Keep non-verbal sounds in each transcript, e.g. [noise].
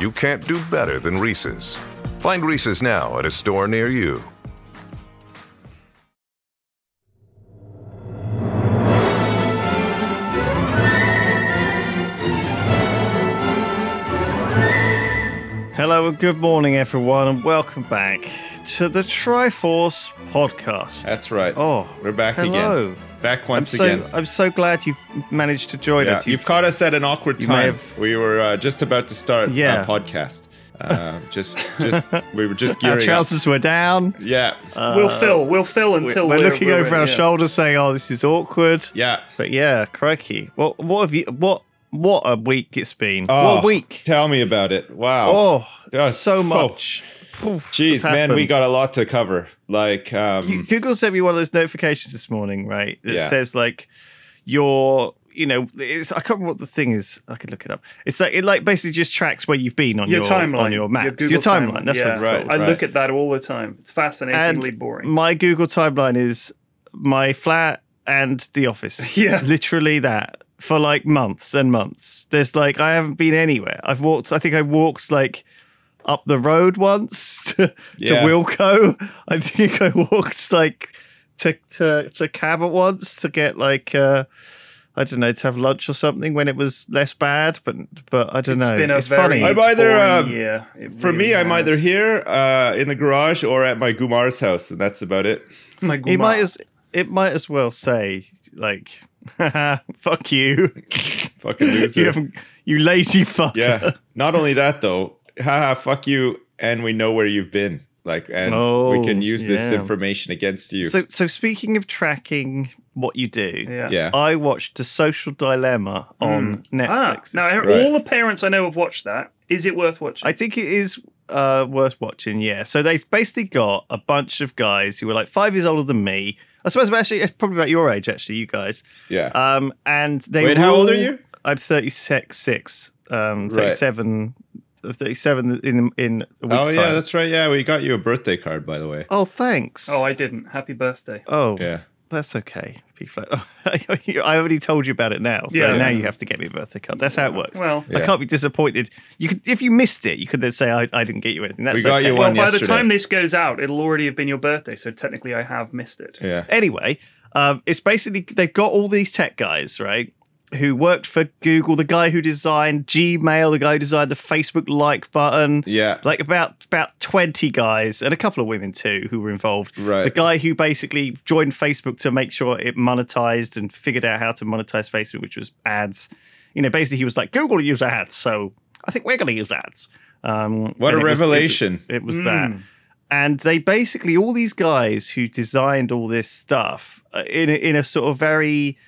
you can't do better than Reese's. Find Reese's now at a store near you. Hello and good morning, everyone, and welcome back to the Triforce podcast. That's right. Oh, We're back hello. again. Back I'm once so again. I'm so glad you've managed to join Yeah, us. you've caught us at an awkward time. have- We were uh, just about to start Yeah. a podcast. Uh, just, just we were just [laughs] our gearing up. trousers were down. Yeah, we'll fill. We'll fill until we're, we're, looking we're- over our yeah. shoulders, saying, "Oh, this is awkward." yeah. But yeah, crikey. What what have you? What what a week it's been. Oh, what a week. Tell me about it. Wow. Oh, Oh, so oh. much. Poof, Jeez, man, we got a lot to cover. Like, um, Google sent me one of those notifications this morning, right? That Yeah. says like your, you know, it's I can't remember what the thing is. I could look it up. It's like it like basically just tracks where you've been on Your your, timeline, on your maps. Google Your, timeline. That's yeah. what it's Right. called. I look at that all the time. It's fascinatingly boring. My Google timeline is my flat and the office. [laughs] Yeah. literally that for like months and months. There's like I haven't been anywhere. I've walked. I think I walked like up the road once [laughs] to, to Wilko. I think I walked like to to to Cabot once to get like uh I don't know to have lunch or something when it was less bad. But but I don't It's know. been a it's very funny. I'm either, boring um, year. For really me, I'm either here uh, in the garage or at my Gumar's house, and that's about it. [laughs] My It might as it might as well say like [laughs] fuck you. Fucking loser. you you lazy fucker. yeah. Not only that though, haha, fuck you, and we know where you've been. Like, and oh, we can use yeah. this information against you. So, so speaking of tracking what you do, yeah, yeah. I watched The Social Dilemma on mm. Netflix. Ah, now, right. all the parents I know have watched that. Is it worth watching? I think it is uh, worth watching. Yeah. So they've basically got a bunch of guys who were like five years older than me. I suppose actually it's probably about your age, actually, you guys. Yeah. Um, and they. Wait, how old are you? I'm 36, six, um, 37 37 in in a week's Oh yeah, time. that's right. Yeah, we got you a birthday card by the way. Oh, thanks. Oh, I didn't. Happy birthday. Oh. Yeah. That's okay. P flat. Oh, I already told you about it now, so Yeah. now you have to get me a birthday card. That's how it works. Well- I can't be disappointed. You could, if you missed it, you could then say I, I didn't get you anything. That's We got okay. you one. Well, by the time this goes out, it'll already have been your birthday, so technically I have missed it. Yeah. Anyway, um, it's basically they've got all these tech guys, right? Who worked for Google, the guy who designed Gmail, the guy who designed the Facebook like button. Yeah. Like about about 20 guys and a couple of women too who were involved. Right. The guy who basically joined Facebook to make sure it monetized and figured out how to monetize Facebook, which was ads. You know, basically he was like, Google use ads, so I think we're gonna use ads. Um, What a it was- it- revelation. it was Mm. that and they basically all these guys who designed all this stuff uh, in a, in a sort of very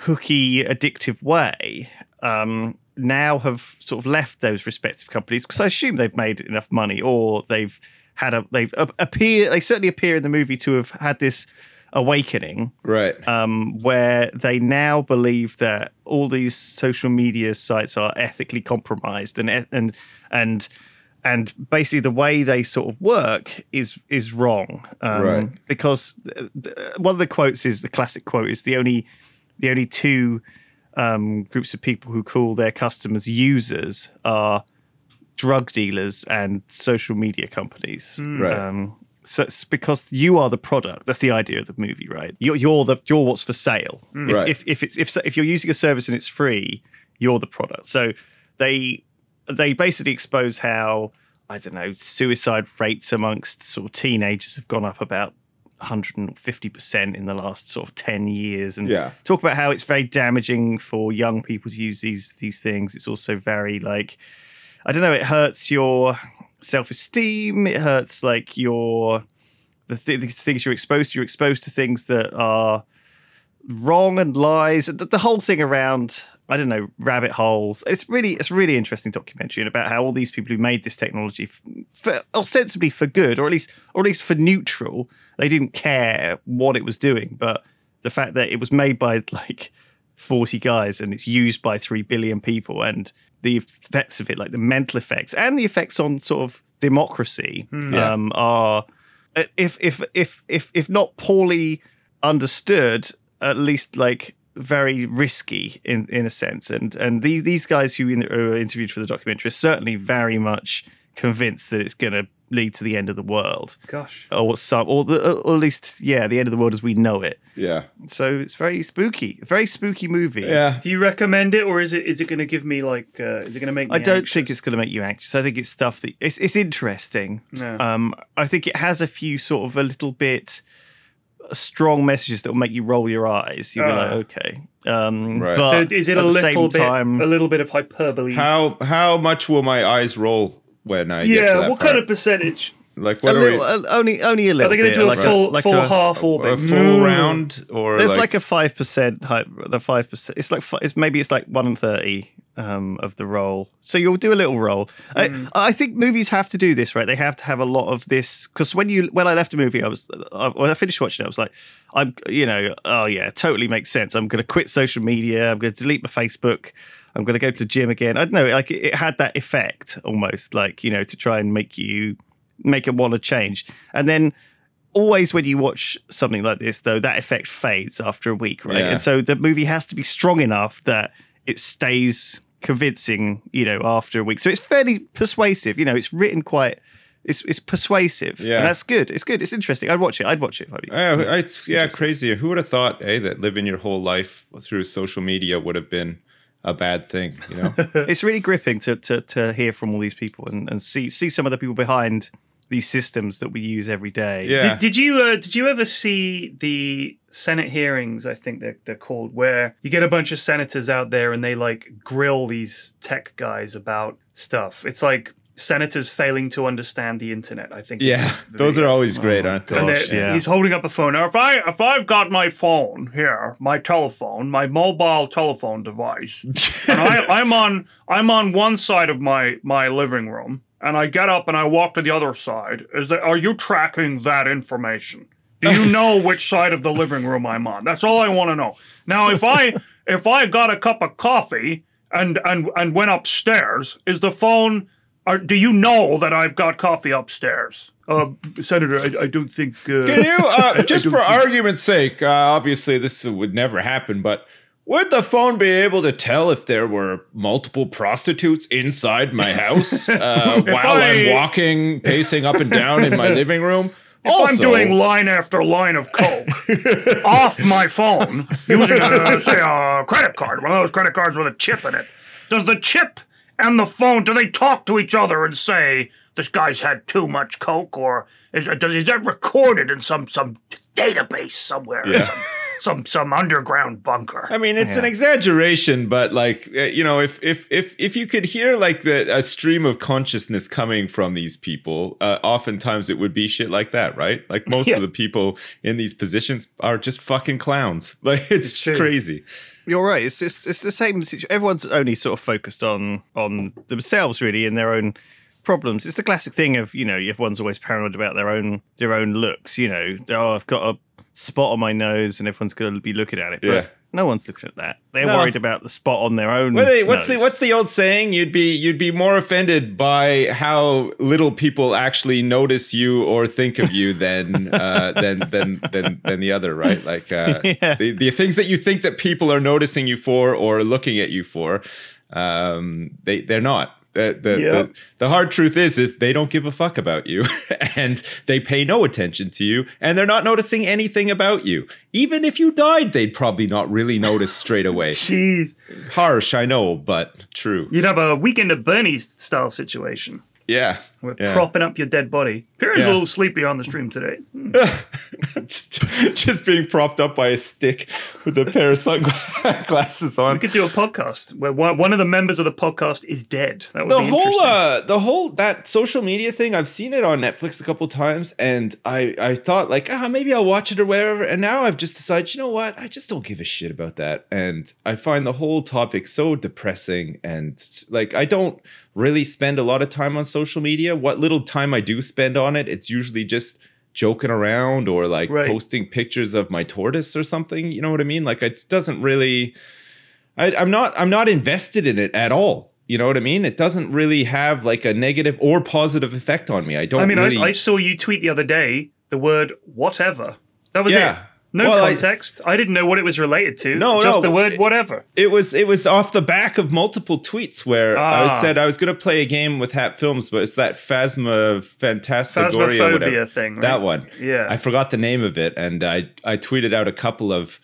hooky, addictive way. Um, now have sort of left those respective companies because I assume they've made enough money, or they've had a they've appear they certainly appear in the movie to have had this awakening Right. um, where they now believe that all these social media sites are ethically compromised and and and and basically the way they sort of work is is wrong um, Right. because th- one of the quotes is the classic quote is the only the only two um, groups of people who call their customers users are drug dealers and social media companies. Right. Um, so it's because you are the product. That's the idea of the movie, right? You're, you're the you're what's for sale. If, Right. if if it's if if you're using a service and it's free, you're the product. So they they basically expose how I don't know suicide rates amongst sort of teenagers have gone up about 150% in the last sort of 10 years. And Yeah. talk about how it's very damaging for young people to use these these things. It's also very like i don't know it hurts your self-esteem. It hurts like your the, th- the things you're exposed to. You're exposed to things that are wrong and lies. The, the whole thing around i don't know rabbit holes. It's really it's really interesting documentary about how all these people who made this technology for ostensibly for good or at least or at least for neutral they didn't care what it was doing. But the fact that it was made by [laughs] like 40 guys and it's used by 3 billion people and the effects of it like the mental effects and the effects on sort of democracy Yeah. um, are uh, if if if if if not poorly understood at least like very risky in in a sense and and these these guys who in, were interviewed for the documentary are certainly very much convinced that it's going to lead to the end of the world Gosh. or some or, the, or at least yeah the end of the world as we know it Yeah. so it's very spooky very spooky movie Yeah. Do you recommend it, or is it is it going to give me like? Uh, is it going to make? Me I don't anxious? think it's going to make you anxious. I think it's stuff that it's it's interesting. No. Um, I think it has a few sort of a little bit strong messages that will make you roll your eyes. You'll be Ah. like, okay, um, Right. but So is it a the little bit time- a little bit of hyperbole? How how much will my eyes roll when I get to yeah. that What part? kind of percentage? like a what are little, we? uh, only only a little. Are they going to do a like full like full a- half a orbit? full No. round or There's like, like, a five percent hype. The five percent. It's like it's maybe it's like one in thirty um, of the role. So you'll do a little role. Hmm. I, I think movies have to do this, right? They have to have a lot of this because when you when I left a movie, I was I, when I finished watching it, I was like, I'm you know, oh yeah, totally makes sense. I'm going to quit social media. I'm going to delete my Facebook. I'm going to go to the gym again. I don't know, like it, it had that effect almost, like you know, to try and make you make it want to change, and then always when you watch something like this though that effect fades after a week right Yeah. and so the movie has to be strong enough that it stays convincing you know after a week so it's fairly persuasive you know it's written quite it's it's persuasive Yeah. and that's good it's good it's interesting i'd watch it i'd watch it if I were you. Yeah, it's yeah, crazy. Who would have thought, eh, that living your whole life through social media would have been a bad thing, you know? [laughs] [laughs] it's really gripping to, to to hear from all these people and, and see see some of the people behind these systems that we use every day Yeah. Did, did you uh, did you ever see the Senate hearings? I think they're they're called, where you get a bunch of senators out there and they like grill these tech guys about stuff. It's like senators failing to understand the internet. I think. yeah. the Those are video. always great, aren't they? Gosh, yeah. he's holding up a phone. Now, if I if I've got my phone here, my telephone, my mobile telephone device, [laughs] and I, I'm on I'm on one side of my my living room, and I get up and I walk to the other side. Is that are you tracking that information? Do you [laughs] know which side of the living room I'm on? That's all I want to know. Now, if I [laughs] if I got a cup of coffee and and and went upstairs, is the phone? Are, do you know that I've got coffee upstairs? Uh, Senator, I, I don't think. Uh, Can you, uh, [laughs] just for think- argument's sake, uh, obviously this would never happen, but would the phone be able to tell if there were multiple prostitutes inside my house [laughs] uh, while I- I'm walking, pacing up and down in my [laughs] living room? If I'm doing line after line of coke [laughs] off my phone using, a, say, a credit card, one of those credit cards with a chip in it, does the chip and the phone do they talk to each other and say this guy's had too much coke, or is, does, is that recorded in some some database somewhere, Yeah. some, some some underground bunker? I mean, it's an exaggeration, but like uh, you know, if if if if you could hear like the a stream of consciousness coming from these people, uh, oftentimes it would be shit like that, right? Like most Yeah. of the people in these positions are just fucking clowns. [laughs] Like it's, It's just crazy. You're right. It's, it's it's the same situation. Everyone's only sort of focused on on themselves, really, and their own problems. It's the classic thing of you know everyone's always paranoid about their own their own looks. You know, oh, I've got a spot on my nose, and everyone's going to be looking at it. Yeah. But no one's looking at that. They're No. worried about the spot on their own. What are they- what's the what's the old saying? You'd be you'd be more offended by how little people actually notice you or think of you than [laughs] uh, than than than than the other, right? Like uh, [laughs] Yeah. the the things that you think that people are noticing you for or looking at you for, um, they they're not. The, the, Yeah. the, the hard truth is is they don't give a fuck about you [laughs] and they pay no attention to you and they're not noticing anything about you. Even if you died they'd probably not really notice straight [laughs] away. Jeez, harsh i know but true. You'd have a weekend at Bernie's style situation. yeah We're Yeah. propping up your dead body. Pierre's Yeah. a little sleepy on the stream today. [laughs] just, just being propped up by a stick with a pair of sunglasses [laughs] on. We could do a podcast where one of the members of the podcast is dead. That would the be whole interesting. uh the whole that social media thing i've seen it on netflix a couple times and i i thought like ah maybe i'll watch it or whatever and now i've just decided you know what i just don't give a shit about that and i find the whole topic so depressing and like i don't really spend a lot of time on social media what little time i do spend on it it's usually just joking around or like Right. posting pictures of my tortoise or something you know what i mean like it doesn't really I, I'm not I'm not invested in it at all. You know what I mean? It doesn't really have like a negative or positive effect on me. I don't. I mean, I- I, saw you tweet the other day the word whatever. That was Yeah. it. No Well, context. I, didn't know what it was related to. No, just no, the word whatever. it was it was off the back of multiple tweets where I Ah. said I was going to play a game with Hat Films, but it's that Phasma Fantastigoria, whatever. Phasmophobia thing. Right? That one. Yeah. I forgot the name of it, and I I tweeted out a couple of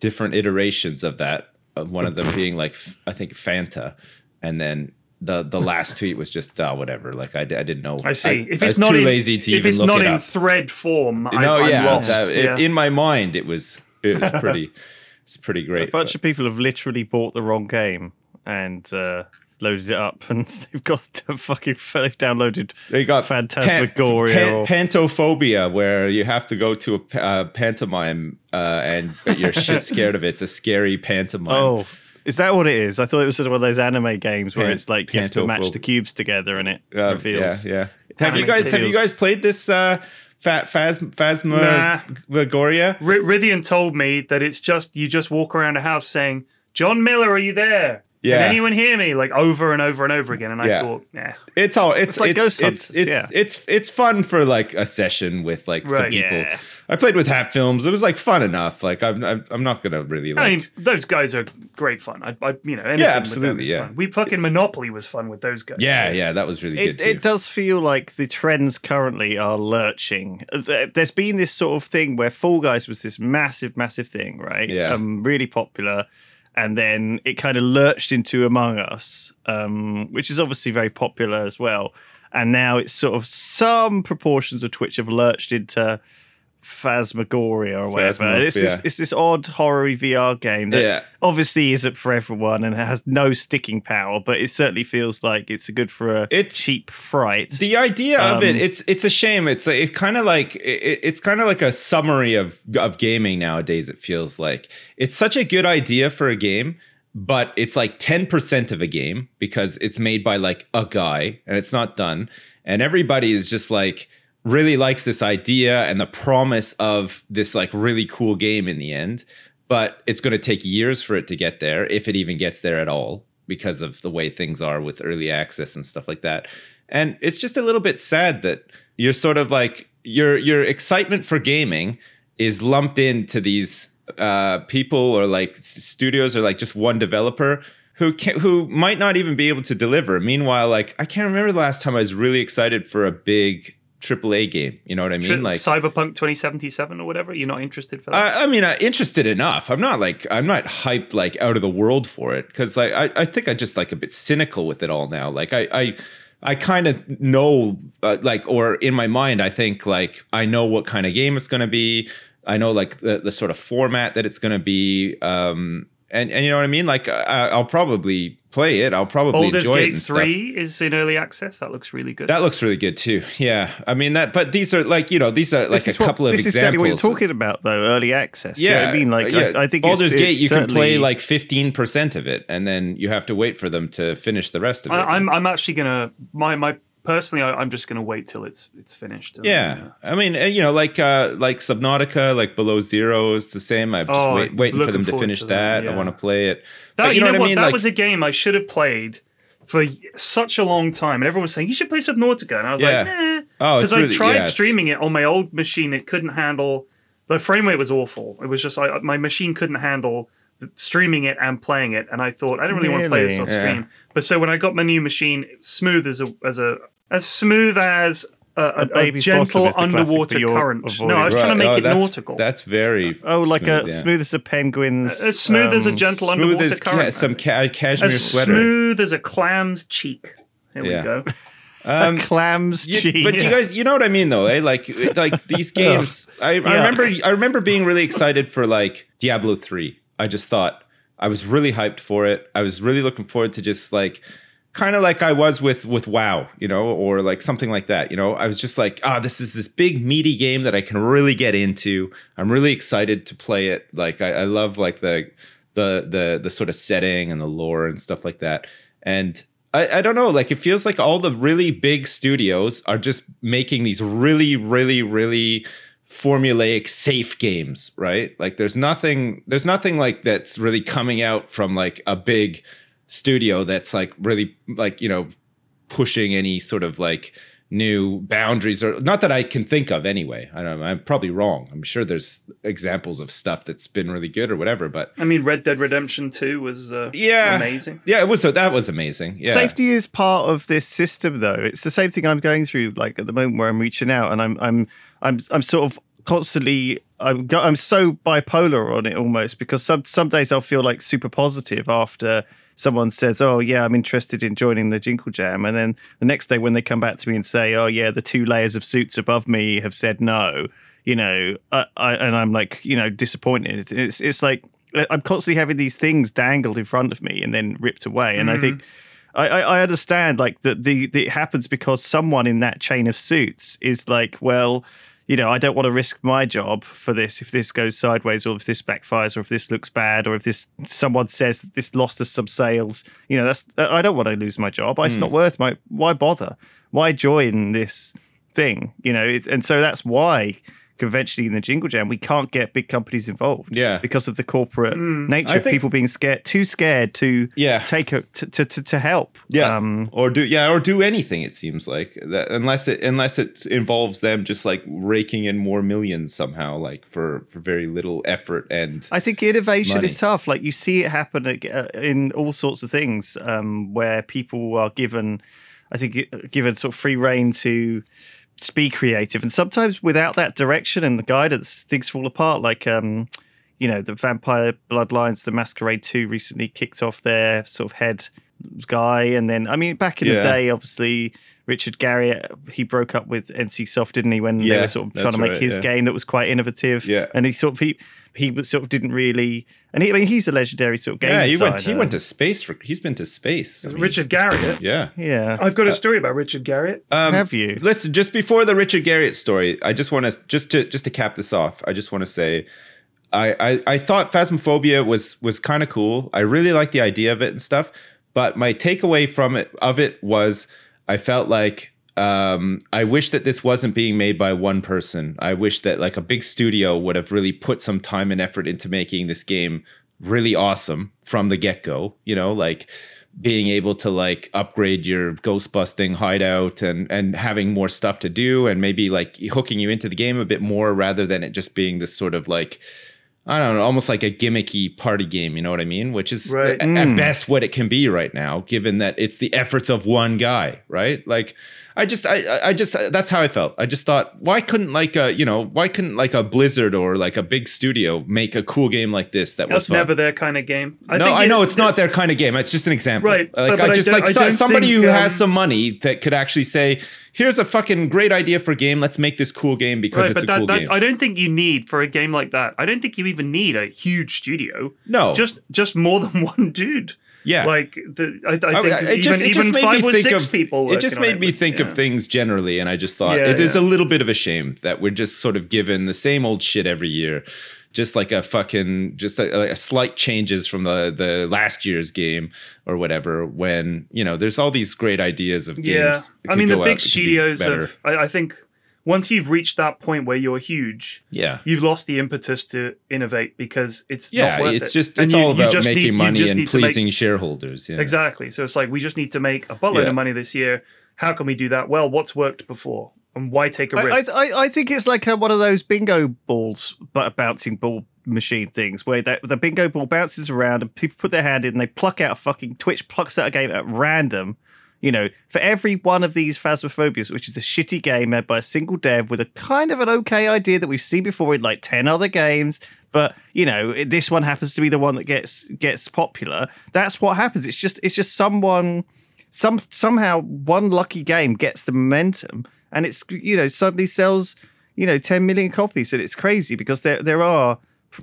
different iterations of that. Of one of them [laughs] being like I think Fanta, and then the the last tweet was just uh, whatever. Like I, I didn't know. I see. if I it's was not too in, lazy to if even it's look not it in up. thread form, I, no, I'm yeah, lost. that- it- yeah. in my mind it was it was pretty [laughs] it's pretty great. A bunch but- of people have literally bought the wrong game and uh, loaded it up, [laughs] and they've got to fucking they've downloaded. They got Phantasmagoria pan- or- pantophobia, where you have to go to a uh, pantomime uh, and but you're shit [laughs] scared of it. It's a scary pantomime. Oh, is that what it is? I thought it was sort of one of those anime games where Pan- it's like you have to match Pantophobe. the cubes together and it Uh, reveals. Yeah, yeah. Have you Anime guys have you guys played this uh, Fat Phasm Phasmagoria? R- Rythian told me that it's just you just walk around a house saying, "John Miller, are you there? Yeah. Can anyone hear me?" Like over and over and over again. And I Yeah. thought, yeah, It's all it's, like it's Ghost it's Hunters, it's, yeah. it's it's fun for like a session with like some people. Yeah. I played with Hat Films. It was like fun enough. Like I'm I'm, I'm not gonna really like. I mean, those guys are great fun. I, I you know, anything Yeah, with them absolutely, is yeah. fun. We fucking Monopoly was fun with those guys. yeah, so- yeah, that was really It, good too. it does feel like the trends currently are lurching. There- There's been this sort of thing where Fall Guys was this massive, massive thing, right? Yeah. Um, really popular. And then it kind of lurched into Among Us, um, which is obviously very popular as well. And now it's sort of some proportions of Twitch have lurched into Phasmagoria or whatever. Phasmo, it's, this, yeah. it's this odd horror VR game that Yeah. obviously isn't for everyone and has no sticking power, but it certainly feels like it's good for a It's- cheap fright. the idea of it Um, it's it's a shame it's like, it kind of like it, it's kind of like a summary of of gaming nowadays it feels like it's such a good idea for a game but it's like 10% of a game because it's made by like a guy and it's not done and everybody is just like really likes this idea and the promise of this like really cool game in the end but it's going to take years for it to get there if it even gets there at all because of the way things are with early access and stuff like that and it's just a little bit sad that you're sort of like your your excitement for gaming is lumped into these uh, people or like studios or like just one developer who can, who might not even be able to deliver. Meanwhile, like I can't remember the last time I was really excited for a big AAA game. You know what I mean? Tri- like Cyberpunk 2077 or whatever. You're not interested for that? I, I mean, uh, interested enough. I'm not like I'm not hyped like out of the world for it because like I, I think I just like a bit cynical with it all now. Like I I, I kind of know uh, like or in my mind I think like I know what kind of game it's going to be. I know like the the sort of format that it's going to be. Um, and and you know what I mean? Like I, I'll probably play it. I'll probably Baldur's enjoy it Gate and stuff. 3 is in early access. That looks really good. That looks really good too. Yeah, I mean that. But these are like you know these are like this a is what, couple of this is examples. exactly what you're talking about, though. Early access. Do you know Yeah, what I mean, like yeah. I, I think Baldur's it's, Gate, it's you can play like fifteen percent of it, and then you have to wait for them to finish the rest of it. I, I'm I'm actually gonna my my personally I, I'm just gonna wait till it's it's finished. and, yeah, I mean, uh, you know, like uh like Subnautica, like Below Zero is the same. I'm just Oh, wait, waiting for them to finish to that. that, I want to play it. That, But you, know, what? I mean? That Like, was a game I should have played for such a long time, and everyone was saying you should play Subnautica, and I was Yeah. like, eh. Oh, because I tried yeah, streaming it on my old machine, it couldn't handle the frame rate was awful. It was just like my machine couldn't handle streaming it and playing it, and I thought I don't really, want to play this on off stream. But so when I got my new machine, smooth as a as a as smooth as a, a, a baby's gentle bottom classic, underwater but you're current. No, I was avoiding- trying to make oh, it that's, nautical. That's very Oh, like smooth, a yeah. smooth as a penguin's. as smooth as a um, gentle underwater as current. ca- some ca- cashmere as sweater. smooth as a clam's cheek. There Yeah. we go. [laughs] Um, clams You- cheese. but you guys, you know what I mean, though, eh? Like, like [laughs] these games. I, I remember, I remember being really excited for like Diablo three. I just thought I was really hyped for it. I was really looking forward to just like, kind of like I was with with WoW, you know, or like something like that. You know, I was just like, ah, this is this big meaty game that I can really get into. I'm really excited to play it. Like, I, I love like the the the the sort of setting and the lore and stuff like that. And I, I don't know, like it feels like all the really big studios are just making these really, really, really formulaic safe games, right? Like there's nothing there's nothing like that's really coming out from like a big studio that's like really like, you know, pushing any sort of like new boundaries or not that I can think of anyway. I don't know, I'm probably wrong. I'm sure there's examples of stuff that's been really good or whatever, but I mean, Red Dead Redemption 2 was uh, yeah, amazing. Yeah, it was that was amazing. Yeah. Safety is part of this system, though. It's the same thing I'm going through, like at the moment where I'm reaching out, and I'm I'm I'm I'm sort of constantly I'm I'm so bipolar on it almost because some some days I'll feel like super positive after someone says, "Oh yeah, I'm interested in joining the Jingle Jam," and then the next day when they come back to me and say, "Oh yeah, the two layers of suits above me have said no," you know, I, I, and I'm like, you know, disappointed. It's it's like I'm constantly having these things dangled in front of me and then ripped away, and I think. Mm-hmm. I, I I understand like that the, the it happens because someone in that chain of suits is like, well, you know, I don't want to risk my job for this if this goes sideways or if this backfires or if this looks bad or if this someone says that this lost us some sales. You know, that's I don't want to lose my job. It's Hmm. not worth my why bother? Why join this thing? You know, it's, and so that's why conventionally in the Jingle Jam we can't get big companies involved. Yeah. because of the corporate nature I of people being scared, too scared to Yeah. take a to to, to, to help. Yeah, Um, or do yeah, or do anything. It seems like that unless it unless it involves them just like raking in more millions somehow, like for for very little effort and I think innovation money. is tough. Like you see it happen uh, in all sorts of things um, where people are given, I think, given sort of free reign to to be creative, and sometimes without that direction and the guidance, things fall apart. Like, um, you know, the Vampire Bloodlines, the Masquerade Two recently kicked off their sort of head guy, and then I mean, back in Yeah. the day, obviously. Richard Garriott, he broke up with NC Soft, didn't he? When they were sort of trying to make right, his yeah. game that was quite innovative. Yeah. and he sort of he he sort of didn't really, and he, I mean he's a legendary sort of game yeah, he went he went to space. For, he's been to space. I mean, Richard Garriott. yeah. yeah. I've got a story about Richard Garriott. Um, Have you? Listen, just before the Richard Garriott story, I just want to just to just to cap this off. I just want to say, I I, I thought Phasmophobia was was kind of cool. I really like the idea of it and stuff. But my takeaway from it of it was, I felt like um, I wish that this wasn't being made by one person. I wish that like a big studio would have really put some time and effort into making this game really awesome from the get go. You know, like being able to like upgrade your ghost busting hideout and and having more stuff to do and maybe like hooking you into the game a bit more rather than it just being this sort of like I don't know, almost like a gimmicky party game, you know what I mean? Which is Right. a- at hmm. best what it can be right now, given that it's the efforts of one guy, right? Like I just I I- I just that's how I felt. I just thought why couldn't like a, you know, why couldn't like a Blizzard or like a big studio make a cool game like this that was That's fun? never their kind of game. I no, I it- know it's not their kind of game. It's just an example. Right, Like but- but I I just don't- like I so- somebody think, who has um, some money that could actually say, "Here's a fucking great idea for a game. Let's make this cool game because Right, it's a that, cool that game." I don't think you need for a game like that. I don't think you even need a huge studio. no, Just just more than [laughs] one dude. Yeah. Like the, I, I oh, think I- it even, just, it even just made five me or think six of people. it just made me think yeah. of things generally, and I just thought Yeah, it is yeah. a little bit of a shame that we're just sort of given the same old shit every year, just like a fucking just a, like a slight changes from the the last year's game or whatever. When you know there's all these great ideas of games. Yeah, I mean the out big be studios have. I, I think once you've reached that point where you're huge, yeah. you've lost the impetus to innovate because it's Yeah, not worth it's it. just And it's you- all about just making need- money just and need to make- pleasing shareholders. Yeah. Exactly. So it's like we just need to make a buttload Yeah. of money this year. How can we do that? Well, what's worked before, and why take a risk? I, I think it's like a, one of those bingo balls, but a bouncing ball machine things where that the bingo ball bounces around and people put their hand in and they pluck out a fucking Twitch plucks out a game at random. You know, for every one of these Phasmophobias, which is a shitty game made by a single dev with a kind of an okay idea that we've seen before in like 10 other games, but you know, this one happens to be the one that gets gets popular. That's what happens. It's just it's just someone some somehow one lucky game gets the momentum, and it's you know suddenly sells you know 10 million copies, and it's crazy because there there are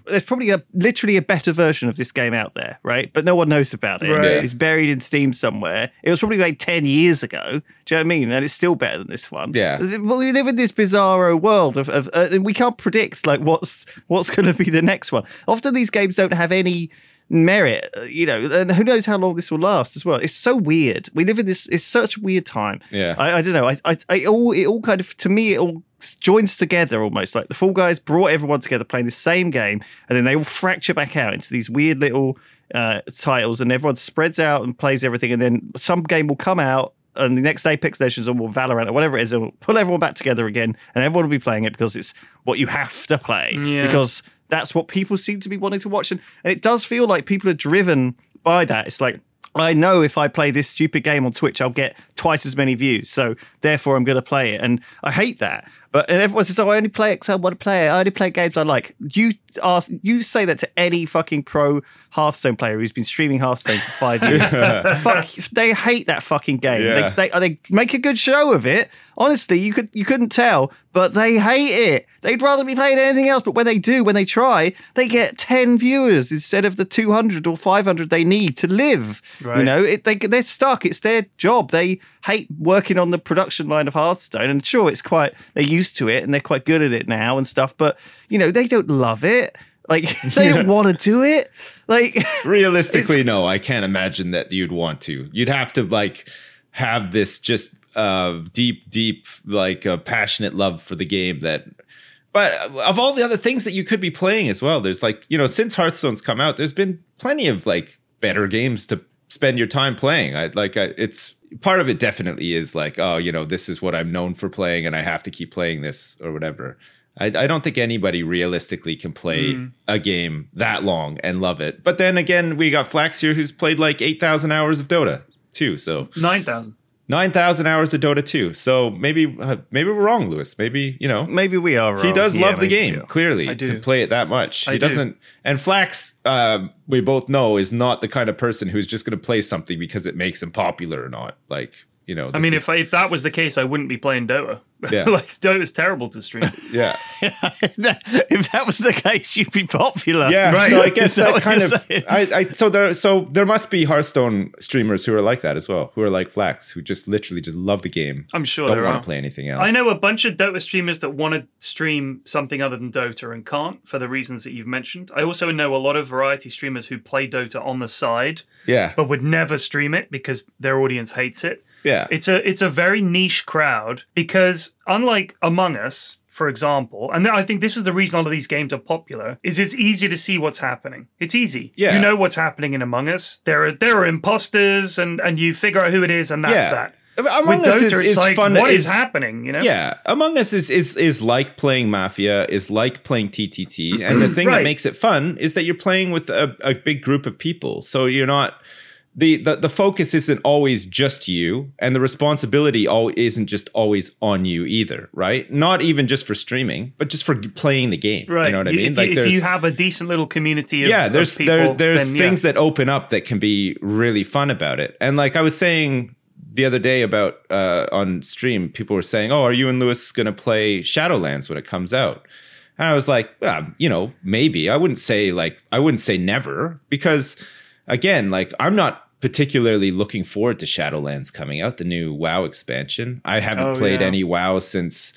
there's probably a literally a better version of this game out there, right? But no one knows about it. Right. It's buried in Steam somewhere. It was probably made ten years ago. Do you know what I mean? And it's still better than this one. Yeah. Well, we live in this bizarro world of, of uh, and we can't predict like what's what's going to be the next one. Often these games don't have any merit, uh, you know, and who knows how long this will last as well. It's so weird. We live in this. It's such a weird time. Yeah. I, I don't know. I, I, I it all it all kind of to me it all joins together almost like the Fall Guys brought everyone together playing the same game, and then they all fracture back out into these weird little uh, titles, and everyone spreads out and plays everything, and then some game will come out. And the next day, Apex Legends or Valorant or whatever it is, it will pull everyone back together again, and everyone will be playing it because it's what you have to play. Yeah. Because that's what people seem to be wanting to watch, and, and it does feel like people are driven by that. It's like I know if I play this stupid game on Twitch, I'll get twice as many views. So therefore, I'm going to play it, and I hate that. But and everyone says, "Oh, I only play it because I want to play it. I only play games I like." You ask, you say that to any fucking pro Hearthstone player who's been streaming Hearthstone for five [laughs] years. Fuck, they hate that fucking game. Yeah. They, they they make a good show of it. Honestly, you could you couldn't tell, but they hate it. They'd rather be playing anything else. But when they do, when they try, they get ten viewers instead of the two hundred or five hundred they need to live. Right. You know, it, they they're stuck. It's their job. They hate working on the production line of Hearthstone. And sure, it's quite they're used to it and they're quite good at it now and stuff. But you know, they don't love it. Like [laughs] they don't want to do it. Like [laughs] Realistically, no, I can't imagine that you'd want to. You'd have to like have this just uh deep, deep, like uh, passionate love for the game that. But of all the other things that you could be playing as well, there's like you know since Hearthstone's come out, there's been plenty of like better games to spend your time playing. I like I, it's part of it definitely is like oh you know this is what I'm known for playing and I have to keep playing this or whatever. I, I don't think anybody realistically can play hmm. a game that long and love it. But then again, we got Flax here who's played like 8,000 hours of Dota two. So Nine thousand. 9,000 hours of Dota two. So maybe uh, maybe we're wrong, Lewis. Maybe, you know, maybe we are. he does Yeah, love the game we clearly I do. to play it that much. I he do. doesn't. And Flax, um, we both know, is not the kind of person who's just going to play something because it makes him popular or not. Like you know, I mean, is- if if that was the case, I wouldn't be playing Dota. [laughs] Yeah. like Dota's terrible to stream. [laughs] yeah, [laughs] if that was the case, you'd be popular. Yeah, Right. so I guess that that kind of? I, I so there so there must be Hearthstone streamers who are like that as well, who are like Flax, who just literally just love the game, I'm sure don't want to play anything else. I know a bunch of Dota streamers that want to stream something other than Dota and can't for the reasons that you've mentioned. I also know a lot of variety streamers who play Dota on the side Yeah, but would never stream it because their audience hates it. Yeah, It's a it's a very niche crowd because unlike Among Us, for example, and I think this is the reason all of these games are popular, is it's easy to see what's happening. It's easy. Yeah. You know what's happening in Among Us. There are there are imposters and and you figure out who it is and that's Yeah. that. Among With Us Dota, is, it's is like fun. what is happening, you know? Yeah, Among Us is is is like playing Mafia, is like playing TTT, and the [clears throat] thing that makes it fun is that you're playing with a, a big group of people, so you're not. The, the, the focus isn't always just you and the responsibility all isn't just always on you either right? Not even just for streaming but just for playing the game Right. you know what i mean? If, you, if you have a decent little community of, yeah there's people, there's there's then, yeah. things that open up that can be really fun about it. And like i was saying the other day about uh on stream people were saying oh are you and lewis gonna play shadowlands when it comes out? And i was like well, you know maybe. I wouldn't say like i wouldn't say never because again like i'm not particularly looking forward to shadowlands coming out the new wow expansion i haven't Oh, played yeah. any wow since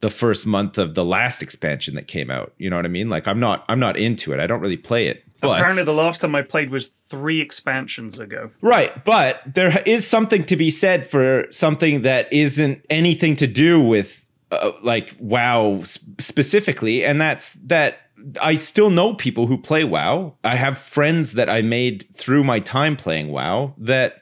the first month of the last expansion that came out you know what i mean like i'm not i'm not into it i don't really play it but Apparently, the last time I played was three expansions ago. Right, but there is something to be said for something that isn't anything to do with uh, like WoW specifically, and that's that I still know people who play WoW. I have friends that I made through my time playing WoW that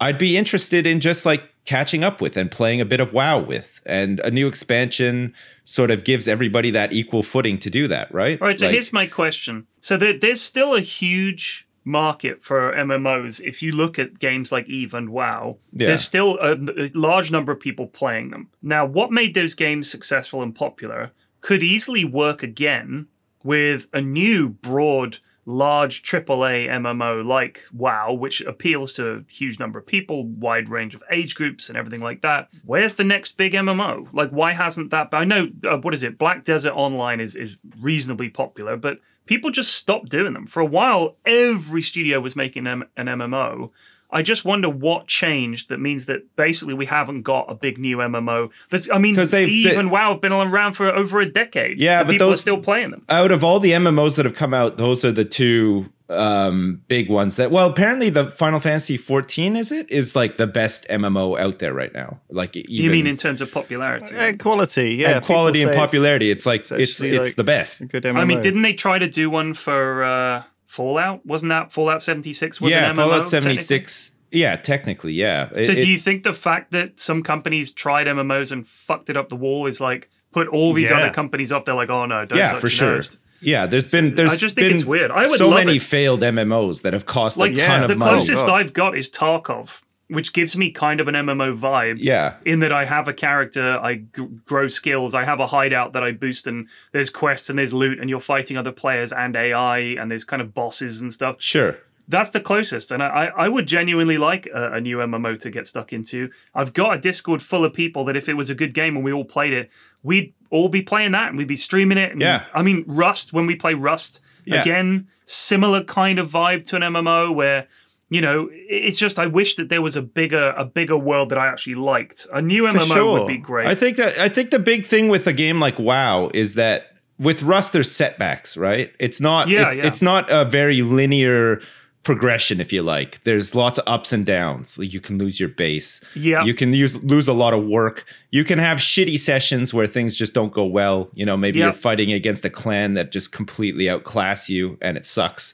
I'd be interested in just like catching up with and playing a bit of WoW with. And a new expansion sort of gives everybody that equal footing to do that, right? All right, so Like- here's my question. So there, there's still a huge market for MMOs. If you look at games like Eve and WoW, Yeah. there's still a, a large number of people playing them. Now, what made those games successful and popular could easily work again with a new broad large AAA MMO like WoW, which appeals to a huge number of people, wide range of age groups, and everything like that. Where's the next big MMO? Like, why hasn't that? I know uh, what is it? Black Desert Online is is reasonably popular, but people just stopped doing them for a while. Every studio was making an MMO. I just wonder what changed that means that basically we haven't got a big new MMO. That's, I mean, 'Cause they've- even WoW have been around for over a decade. Yeah, but people are still playing them. out of all the MMOs that have come out, those are the two um big ones that well apparently the final fantasy 14 is it is like the best mmo out there right now like even, you mean in terms of popularity? Uh, quality, yeah, and quality and say it's popularity it's like it's it's it's, like, the best good MMO. I mean, didn't they try to do one for uh, Fallout? Wasn't that Fallout 76 was yeah an MMO? fallout technically? 76 yeah technically yeah It- So it- do you think the fact that some companies tried MMOs and fucked it up the wall is like put all these Yeah. other companies off? They're like, oh no, don't yeah touch for sure it's- yeah there's been there's I just think been it's weird. I would so love many it. failed mmos that have cost Like a ton the of money closest oh, God. I've got is Tarkov, which gives me kind of an MMO vibe. yeah in that I have a character, I g- grow skills, I have a hideout that I boost, and there's quests and there's loot, and you're fighting other players and AI, and there's kind of bosses and stuff. sure That's the closest, and I, I would genuinely like a, a new MMO to get stuck into. I've got a Discord full of people that if it was a good game and we all played it, we'd all be playing that and we'd be streaming it. And, Yeah. I mean, Rust when we play Rust Yeah. again, similar kind of vibe to an MMO where you know it's just I wish that there was a bigger a bigger world that I actually liked. A new For MMO sure. would be great. I think that I think the big thing with a game like WoW is that with Rust there's setbacks, right? It's not Yeah, it- yeah. it's not a very linear progression if you like. There's lots of ups and downs. You can lose your base. Yeah. You can use lose a lot of work. You can have shitty sessions where things just don't go well. You know, maybe Yeah. you're fighting against a clan that just completely outclass you and it sucks.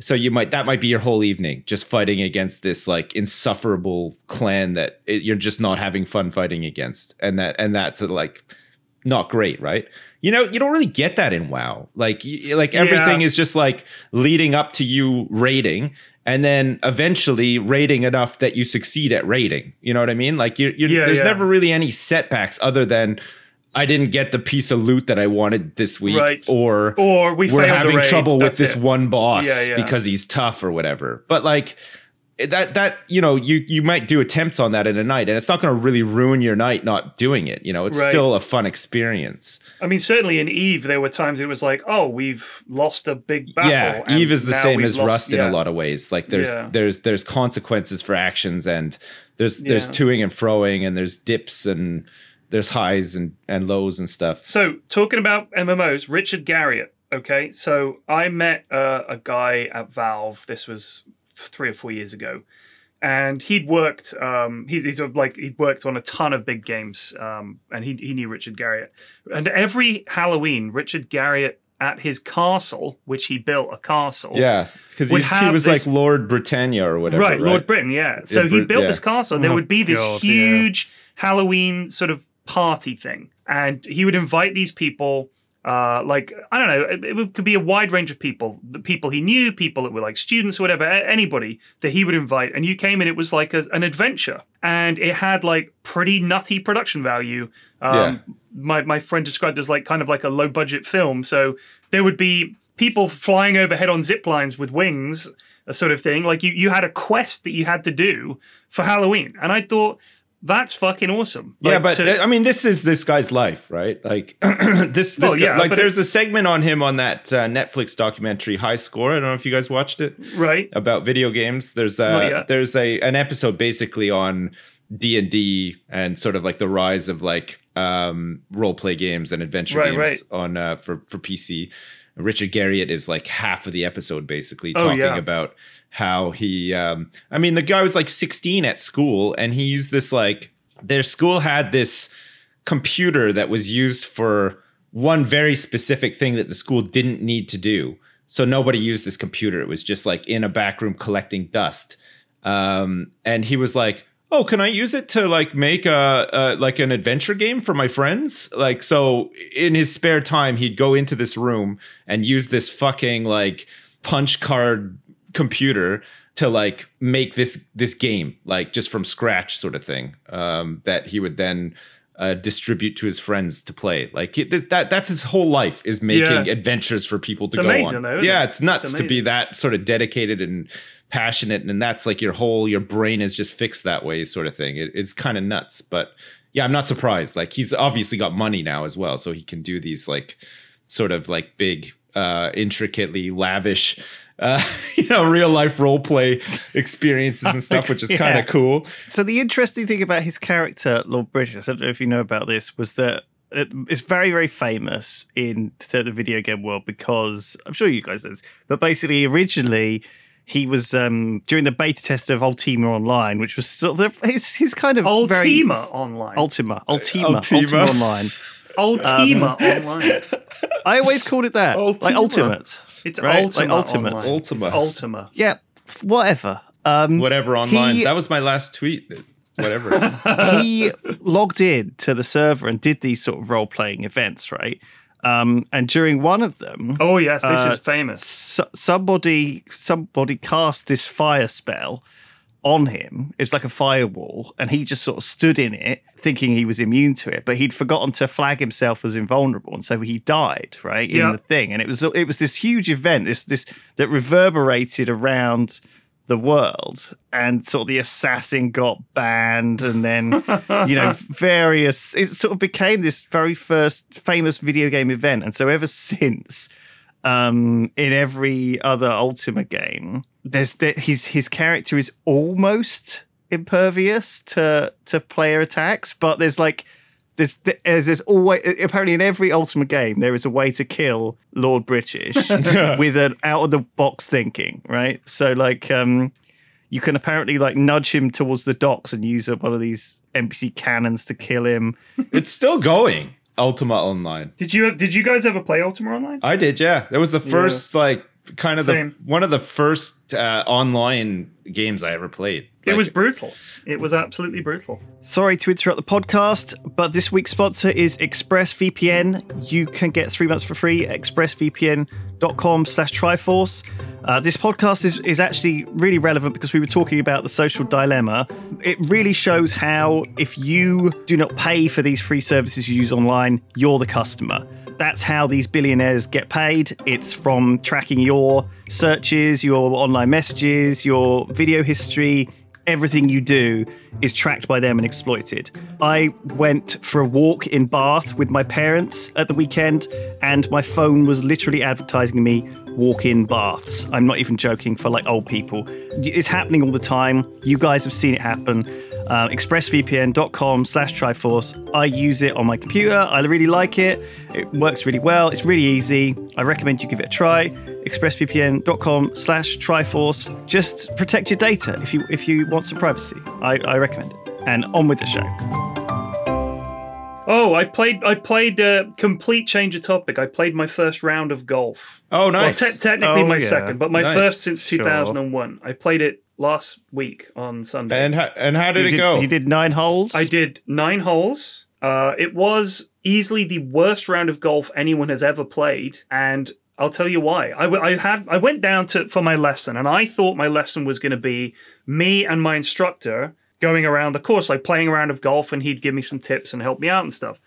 So you might that might be your whole evening just fighting against this like insufferable clan that it, you're just not having fun fighting against, and that and that's like not great, right? You know, you don't really get that in WoW. Like, y- like everything Yeah. is just like leading up to you raiding, and then eventually raiding enough that you succeed at raiding. You know what I mean? Like, you're, you're, Yeah, there's yeah. never really any setbacks other than I didn't get the piece of loot that I wanted this week, Right. or Or we the having trouble with this it. one boss Yeah, yeah. because he's tough or whatever. But like that that you know you you might do attempts on that in a night and it's not going to really ruin your night not doing it you know it's Right. still a fun experience I mean, certainly in Eve, there were times it was like, oh, we've lost a big battle. yeah eve is the same as lost- rust in yeah. a lot of ways like there's there's there's consequences for actions and there's there's toing and froing and there's dips and there's highs and and lows and stuff So, talking about MMOs, Richard Garriott. Okay, so I met uh, a guy at Valve. This was three or four years ago, and he'd worked. Um, he's, he's like he'd worked on a ton of big games, um, and he he knew Richard Garriott. And every Halloween, Richard Garriott at his castle, which he built a castle. yeah because he was this- like lord britannia or whatever right, right, Lord Britain, yeah. So Yeah, he Brit- built yeah. this castle, and there Oh, would be this God, yeah. huge Halloween sort of party thing, and he would invite these people. Uh, like I don't know, it, it could be a wide range of people. The people he knew, people that were like students, or whatever, anybody that he would invite. And you came in, it was like a, an adventure, and it had like pretty nutty production value. Um, My my friend described it as like kind of like a low budget film. So there would be people flying overhead on zip lines with wings a sort of thing. Like you, you had a quest that you had to do for Halloween, and I thought that's fucking awesome. yeah, but to- I mean, this is this guy's life, right? Like [clears throat] this, this Well, guy- yeah, like there's a segment on him on that uh, Netflix documentary High Score. I don't know if you guys watched it right, about video games. There's uh, there's a an episode basically on D and D and sort of like the rise of like um, role play games and adventure Right, games right. on uh, for for PC. Richard Garriott is like half of the episode basically Oh, talking yeah. about how he um I mean the guy was like 16 at school and he used this like their school had this computer that was used for one very specific thing that the school didn't need to do. So nobody used this computer. It was just like in a back room collecting dust. Um, and he was like, "Oh, can I use it to like make a, a like an adventure game for my friends?" Like so in his spare time, he'd go into this room and use this fucking like punch card computer to like make this this game like just from scratch sort of thing um that he would then uh, distribute to his friends to play. Like it, that that's his whole life is making Yeah. adventures for people to It's go amazing on. though, yeah, it? it's nuts It's to be that sort of dedicated and passionate and that's like your whole your brain is just fixed that way sort of thing. It, it's kind of nuts, but yeah, I'm not surprised. Like he's obviously got money now as well, so he can do these like sort of like big uh intricately lavish uh [laughs] you know real life role play experiences and stuff which is [laughs] kind of cool So the interesting thing about his character, Lord British, I don't know if you know about this, was that it's very, very famous in the video game world because I'm sure you guys know this, but basically originally he was um, during the beta test of Ultima Online, which was sort of his his kind of very Ultima online. Ultima, Ultima, Ultima. Ultima Online. Ultima Um, online. I always called it that, like Ultima. Ultimate. It's right? Ultima. like Ultimate. Online. Ultima. It's Ultima. Yeah, whatever. Um, whatever online He- that was my last tweet whatever [laughs] [laughs] he logged in to the server and did these sort of role playing events, right? Um, and during one of them, Oh yes, this Uh, is famous. so- somebody somebody cast this fire spell on him. It was like a firewall, and he just sort of stood in it, thinking he was immune to it. But he'd forgotten to flag himself as invulnerable, and so he died right in Yeah. the thing. And it was it was this huge event, this this that reverberated around the world and sort of the assassin got banned and then you know [laughs] various it sort of became this very first famous video game event and so ever since um in every other ultima game there's that his his character is almost impervious to to player attacks but there's like there's there's, there's always apparently in every ultimate game there is a way to kill Lord British [laughs] with an out of the box thinking, right? So like um you can apparently like nudge him towards the docks and use one of these NPC cannons to kill him. it's still going ultima online Did you did you guys ever play Ultima online? i did yeah that was the first like kind of Same. the one of the first uh, online games i ever played It was brutal. It was absolutely brutal. Sorry to interrupt the podcast, but this week's sponsor is ExpressVPN. You can get three months for free at expressvpn.com slash Triforce. Uh, this podcast is, is actually really relevant because we were talking about the social dilemma. It really shows how if you do not pay for these free services you use online, you're the customer. That's how these billionaires get paid. It's from tracking your searches, your online messages, your video history, everything you do is tracked by them and exploited. I went for a walk in Bath with my parents at the weekend, and my phone was literally advertising me walk in baths. I'm not even joking for like old people. It's happening all the time. You guys have seen it happen. Uh, expressvpn.com slash triforce. I use it on my computer. I really like it. It works really well. It's really easy. I recommend you give it a try. expressvpn.com slash triforce. Just protect your data if you if you want some privacy. I, I recommend it. And on with the show. Oh, I played. I played. Uh, complete change of topic. I played my first round of golf. oh nice Well, te- technically Oh, my yeah. second, but my Nice. first since Sure. 2001. I played it last week on Sunday. and how, and how did you it did, go You did nine holes. I did nine holes. Uh, it was easily the worst round of golf anyone has ever played, and I'll tell you why. I, w- I had I went down to for my lesson, and I thought my lesson was going to be me and my instructor going around the course, like playing a round of golf, and he'd give me some tips and help me out and stuff.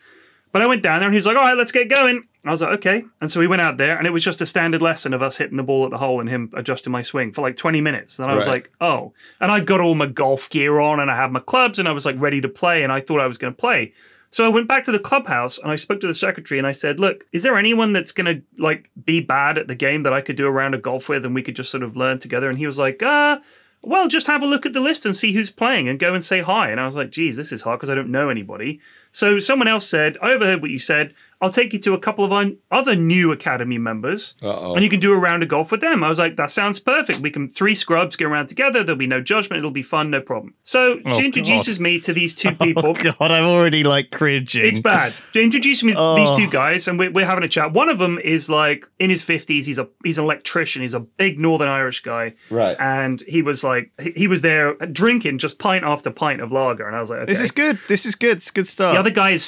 But I went down there, and he was like, "All right, let's get going." I was like, "Okay," and so we went out there, and it was just a standard lesson of us hitting the ball at the hole and him adjusting my swing for like 20 minutes. And I was Right. like, "Oh," and I got all my golf gear on, and I had my clubs, and I was like ready to play, and I thought I was going to play. So I went back to the clubhouse and I spoke to the secretary and I said, "Look, is there anyone that's going to like be bad at the game that I could do a round of golf with and we could just sort of learn together?" And he was like, "Uh, well, just have a look at the list and see who's playing and go and say hi." And I was like, "Geez, this is hard because I don't know anybody." So someone else said, "I overheard what you said. I'll take you to a couple of our other new academy members, Uh-oh. and you can do a round of golf with them." I was like, "That sounds perfect. We can three scrubs get around together. There'll be no judgment. It'll be fun, no problem." So Oh, she introduces me to these two [laughs] oh, people. Oh God, I'm already like cringing. It's bad. So introduce me to Oh. these two guys, and we're, we're having a chat. One of them is like in his fifties. He's a he's an electrician. He's a big Northern Irish guy, right and he was like he, was there drinking just pint after pint of lager, and I was like, okay. This is good. This is good. It's good stuff. The other guy is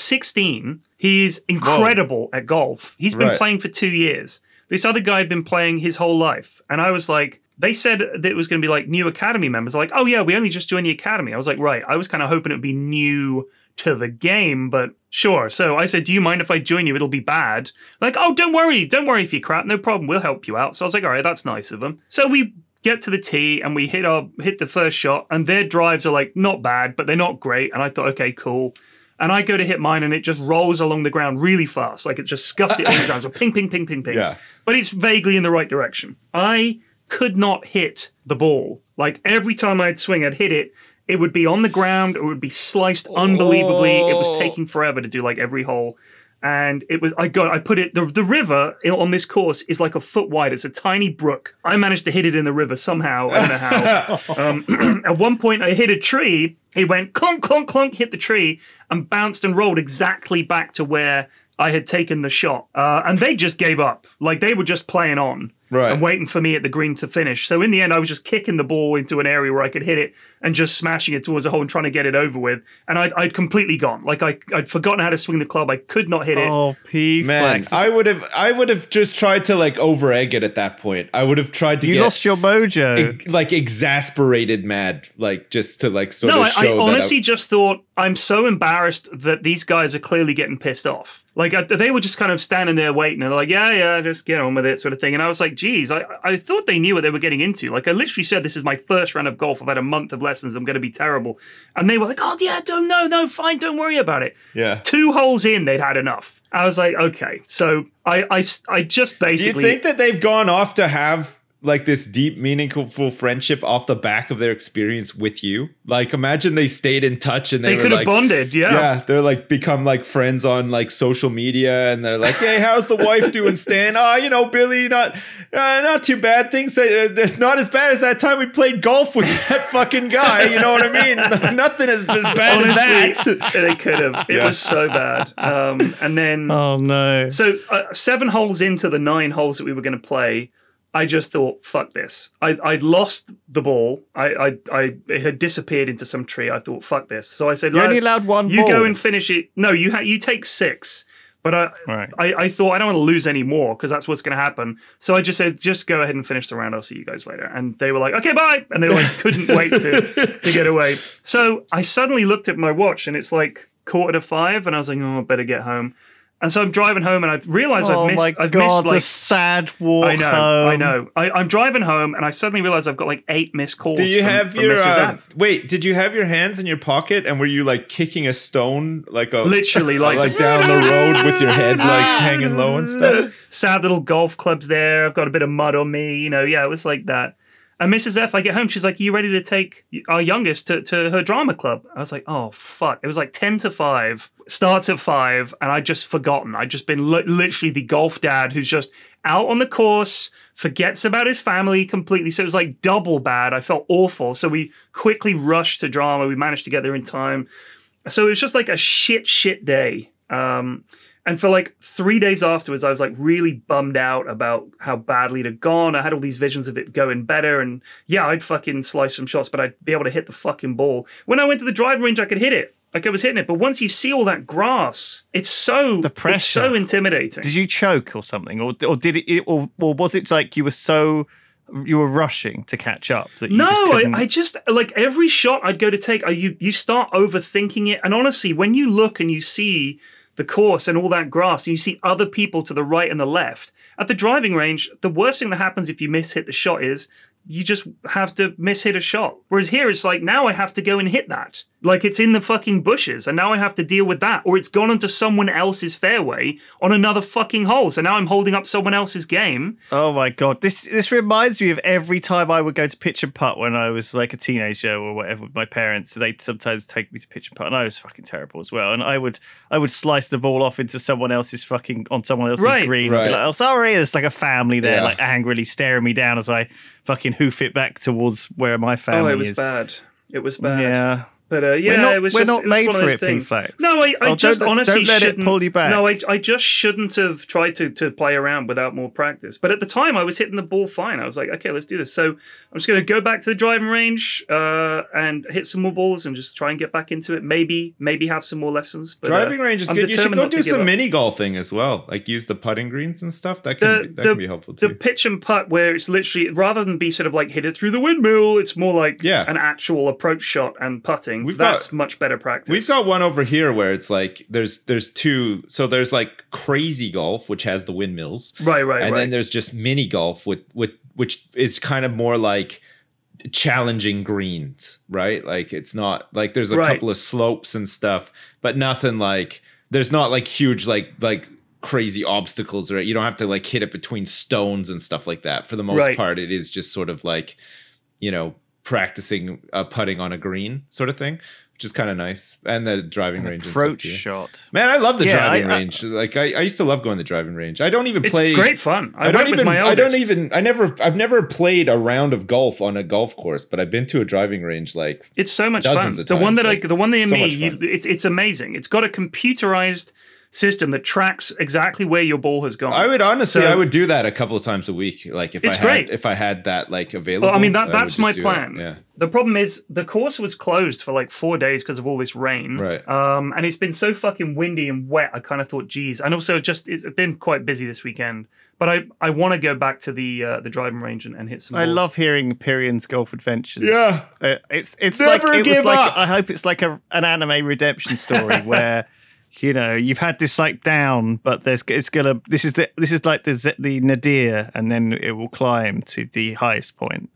16. He's incredible at golf. He's been Right. playing for two years. This other guy had been playing his whole life. And I was like, they said that it was going to be like new academy members. Like, oh yeah, we only just joined the academy. I was like, right. I was kind of hoping it would be new to the game, but sure. So I said, Do you mind if I join you? It'll be bad. Like, oh, don't worry. Don't worry if you crap. No problem. We'll help you out. So I was like, All right, that's nice of them. So we get to the tee and we hit our hit the first shot, and their drives are like not bad, but they're not great. And I thought, okay, cool. And I go to hit mine, and it just rolls along the ground really fast, like it just scuffed it on the ground. So ping, ping, ping, ping, ping. Yeah. But it's vaguely in the right direction. I could not hit the ball. Like every time I'd swing, I'd hit it. It would be on the ground. It would be sliced unbelievably. It was Oh. taking forever to do like every hole. And it was, I got, I put it, the, the river on this course is like a foot wide. It's a tiny brook. I managed to hit it in the river somehow. I don't know how. [laughs] um, [clears throat] at one point, I hit a tree. It went clunk, clunk, clunk, hit the tree and bounced and rolled exactly back to where I had taken the shot. Uh, and they just gave up. Like they were just playing on Right. and waiting for me at the green to finish. So in the end, I was just kicking the ball into an area where I could hit it and just smashing it towards a hole and trying to get it over with. And I'd, I'd completely gone. Like I, I'd forgotten how to swing the club. I could not hit it. Oh, P Man, flex. I would have I would have just tried to like over egg it at that point. I would have tried to you get lost your mojo. e- like exasperated mad, like just to like sort no, of I, I that honestly just thought I'm so embarrassed that these guys are clearly getting pissed off. Like I, they were just kind of standing there waiting, and they're like, "Yeah, yeah, just get on with it," sort of thing. And I was like, "Geez, I, I thought they knew what they were getting into." Like I literally said, "This is my first round of golf. I've had a month of lessons. I'm going to be terrible." And they were like, "Oh yeah, don't no, no, fine, don't worry about it." yeah. Two holes in, they'd had enough. I was like, "Okay." So I, I, I just basically. Do you basically think that they've gone off to have like this deep, meaningful friendship off the back of their experience with you? Like, imagine they stayed in touch and they, they were could have like, bonded. Yeah. Yeah, they're like become like friends on like social media, and they're like, "Hey, how's the wife doing, Stan? Oh, you know, Billy, not uh, not too bad. Things that uh, it's not as bad as that time we played golf with that fucking guy. You know what I mean? [laughs] Nothing as, as bad as that." [laughs] they could have. It Yeah. was so bad. Um, and then [laughs] oh no. So uh, seven holes into the nine holes that we were going to play, I just thought, "Fuck this!" I I'd lost the ball. I I, I it had disappeared into some tree. I thought, "Fuck this!" So I said, You only allowed one You go and finish it. No, you ha- you take six. But I, Right. I, I thought I don't want to lose any more because that's what's going to happen. So I just said, just go ahead and finish the round. I'll see you guys later. And they were like, okay, bye. And they like couldn't wait to to get away. So I suddenly looked at my watch and it's like quarter to five, and I was like, oh, I better get home. And so I'm driving home, and I've realized oh I've missed. my I've god, missed the sad walk I know, home. I know. I, I'm driving home, and I suddenly realize I've got like eight missed calls. Do you from, have from your Mrs. uh, wait? Did you have your hands in your pocket and were you like kicking a stone like a Literally, [laughs] like, like down the road with your head like hanging low and stuff? [laughs] sad little golf clubs there. I've got a bit of mud on me. You know, yeah, it was like that. And Mrs. F, I get home, she's like, Are you ready to take our youngest to, to her drama club? I was like, Oh, fuck. It was like 10 to 5, starts at 5, and I'd just forgotten. I'd just been li- literally the golf dad who's just out on the course, forgets about his family completely. So it was like double bad. I felt awful. So we quickly rushed to drama. We managed to get there in time. So it was just like a shit, shit day. Um, and for like three days afterwards, I was like really bummed out about how badly it had gone. I had all these visions of it going better. And yeah, I'd fucking slice some shots, but I'd be able to hit the fucking ball. When I went to the driving range, I could hit it. Like I was hitting it. But once you see all that grass, it's so The pressure. It's so intimidating. Did you choke or something, or or did it, or or was it like you were so you were rushing to catch up that you no, just I. I just like every shot I'd go to take, I, you you start overthinking it. And honestly, when you look and you see the course and all that grass, and you see other people to the right and the left at the driving range, the worst thing that happens if you miss hit the shot is you just have to miss hit a shot. Whereas here, it's like now I have to go and hit that. Like it's in the fucking bushes, and now I have to deal with that, or it's gone onto someone else's fairway on another fucking hole. So now I'm holding up someone else's game. Oh my god, this this reminds me of every time I would go to pitch and putt when I was like a teenager or whatever with my parents. They'd sometimes take me to pitch and putt, and I was fucking terrible as well. And I would I would slice the ball off into someone else's fucking on someone else's Right. green. and be like, oh, sorry. There's like a family there, Yeah. like angrily staring me down as I fucking hoof it back towards where my family oh, it was is. bad. It was bad. Yeah. But uh, yeah, we're not, it was we're just, not it was made one of for those it, things. P-Flex. No, I, I Oh, just don't, honestly don't let it shouldn't. pull you back. No, I, I just shouldn't have tried to to play around without more practice. But at the time, I was hitting the ball fine. I was like, okay, let's do this. So I'm just going to go back to the driving range uh, and hit some more balls and just try and get back into it. Maybe maybe have some more lessons. But, uh, Driving range is I'm good. You should go do some up. mini golfing as well. Like use the putting greens and stuff. That can the, be, that the, can be helpful too. the pitch and putt where it's literally rather than be sort of like hit it through the windmill, it's more like Yeah. an actual approach shot and putting. We've that's got- much better practice. We've got one over here where it's like there's there's two. So there's like crazy golf, which has the windmills, right, right, and right. then there's just mini golf with with which is kind of more like challenging greens, right? Like it's not like there's a Right. couple of slopes and stuff, but nothing like there's not like huge like like crazy obstacles or you don't have to like hit it between stones and stuff like that. For the most Right. part, it is just sort of like you know practicing uh, putting on a green sort of thing, which is kind of nice. And the driving An range approach too. shot. Man, I love the Yeah, driving I- I- range. like I, I used to love going to the driving range. I don't even it's play great fun. I, I, don't even. my I don't even. I never. I've never played a round of golf on a golf course, but I've been to a driving range. Like It's so much fun. The of one that times, I, the one near so me, you, fun. it's it's amazing. It's got a computerized system that tracks exactly where your ball has gone. I would honestly, So- I would do that a couple of times a week. Like if It's I had, great. if I had that like available. Well, I mean that would that's my do it. plan. Yeah. The problem is the course was closed for like four days because of all this rain. Right. Um, and it's been so fucking windy and wet. I kind of thought, geez. And also, just it's been quite busy this weekend. But I, I want to go back to the uh, the driving range and, and hit some. I balls. love hearing Pyrion's golf adventures. Yeah. Uh, it's it's Never like it was give like. I hope it's like a an anime redemption story [laughs] where you know you've had this like down, but there's it's gonna this is the this is like the the nadir, and then it will climb to the highest point,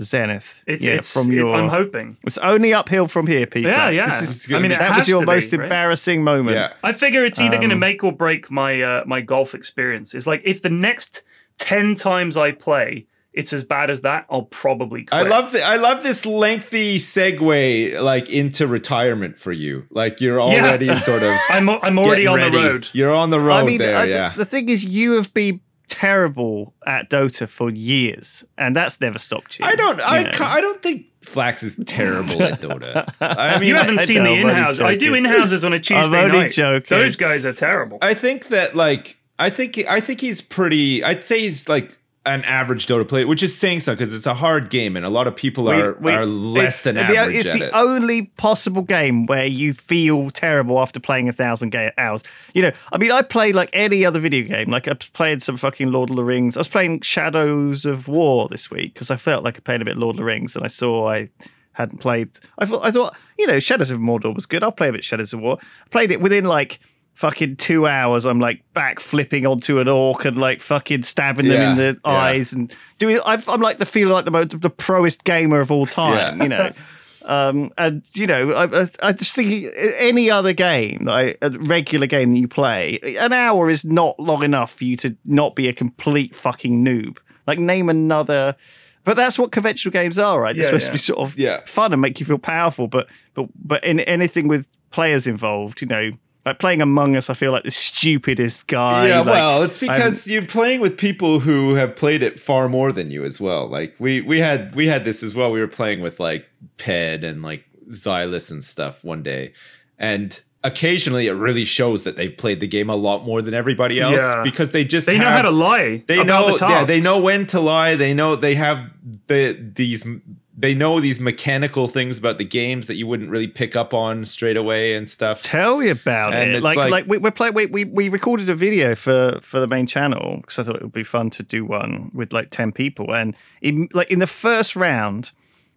zenith. It's, yeah, it's from it- your. I'm hoping. It's only uphill from here, Pete. Yeah, yeah. This is- I mean, that was your most be, right? embarrassing moment. Yeah. I figure it's either going to Um, make or break my uh, my golf experience. It's like if the next ten times I play, it's as bad as that, I'll probably quit. I love the, I love this lengthy segue like into retirement for you. Like you're already sort of [laughs] I'm I'm already getting on the road. You're on the road I mean, there. I- the- yeah. the thing is, you have been terrible at Dota for years, and that's never stopped you. I don't. you I. ca- I don't think Flax is terrible at Dota. [laughs] I mean, You haven't I seen the I'm only in-house. I do in-houses on a Tuesday only night. joking. Those guys are terrible. I think that like I think I think he's pretty. I'd say he's like an average Dota player, which is saying something because it's a hard game and a lot of people are we- are less it's than the, average It's at the it. only possible game where you feel terrible after playing a thousand ga- hours. You know, I mean, I play like any other video game. Like I played some fucking Lord of the Rings. I was playing Shadows of War this week because I felt like I played a bit Lord of the Rings, and I saw I hadn't played. I thought, I thought, you know, Shadows of Mordor was good. I'll play a bit Shadows of War. I played it within like. Fucking two hours, I'm like back flipping onto an orc and like fucking stabbing them in the yeah. eyes and doing. I've, I'm like the feeling like the most the proest gamer of all time, Yeah. you know. [laughs] Um, and you know, I, I, I just think any other game, that I, a regular game that you play, an hour is not long enough for you to not be a complete fucking noob. Like, name another. But that's what conventional games are, right? They're Yeah, supposed yeah. to be sort of Yeah. fun and make you feel powerful. But but but in anything with players involved, you know, like playing Among Us, I feel like the stupidest guy. yeah, like, well, it's because you're playing with people who have played it far more than you as well. Like we we had we had this as well. We were playing with like Ped and like Zylus and stuff one day, and occasionally it really shows that they've played the game a lot more than everybody else Yeah. because they just They know how to lie they know the yeah they know when to lie they know they have the these they know these mechanical things about the games that you wouldn't really pick up on straight away and stuff Tell me about And it. Like, like- like, we, we're playing. We, we we recorded a video for for the main channel because I thought it would be fun to do one with like ten people. And in like in the first round,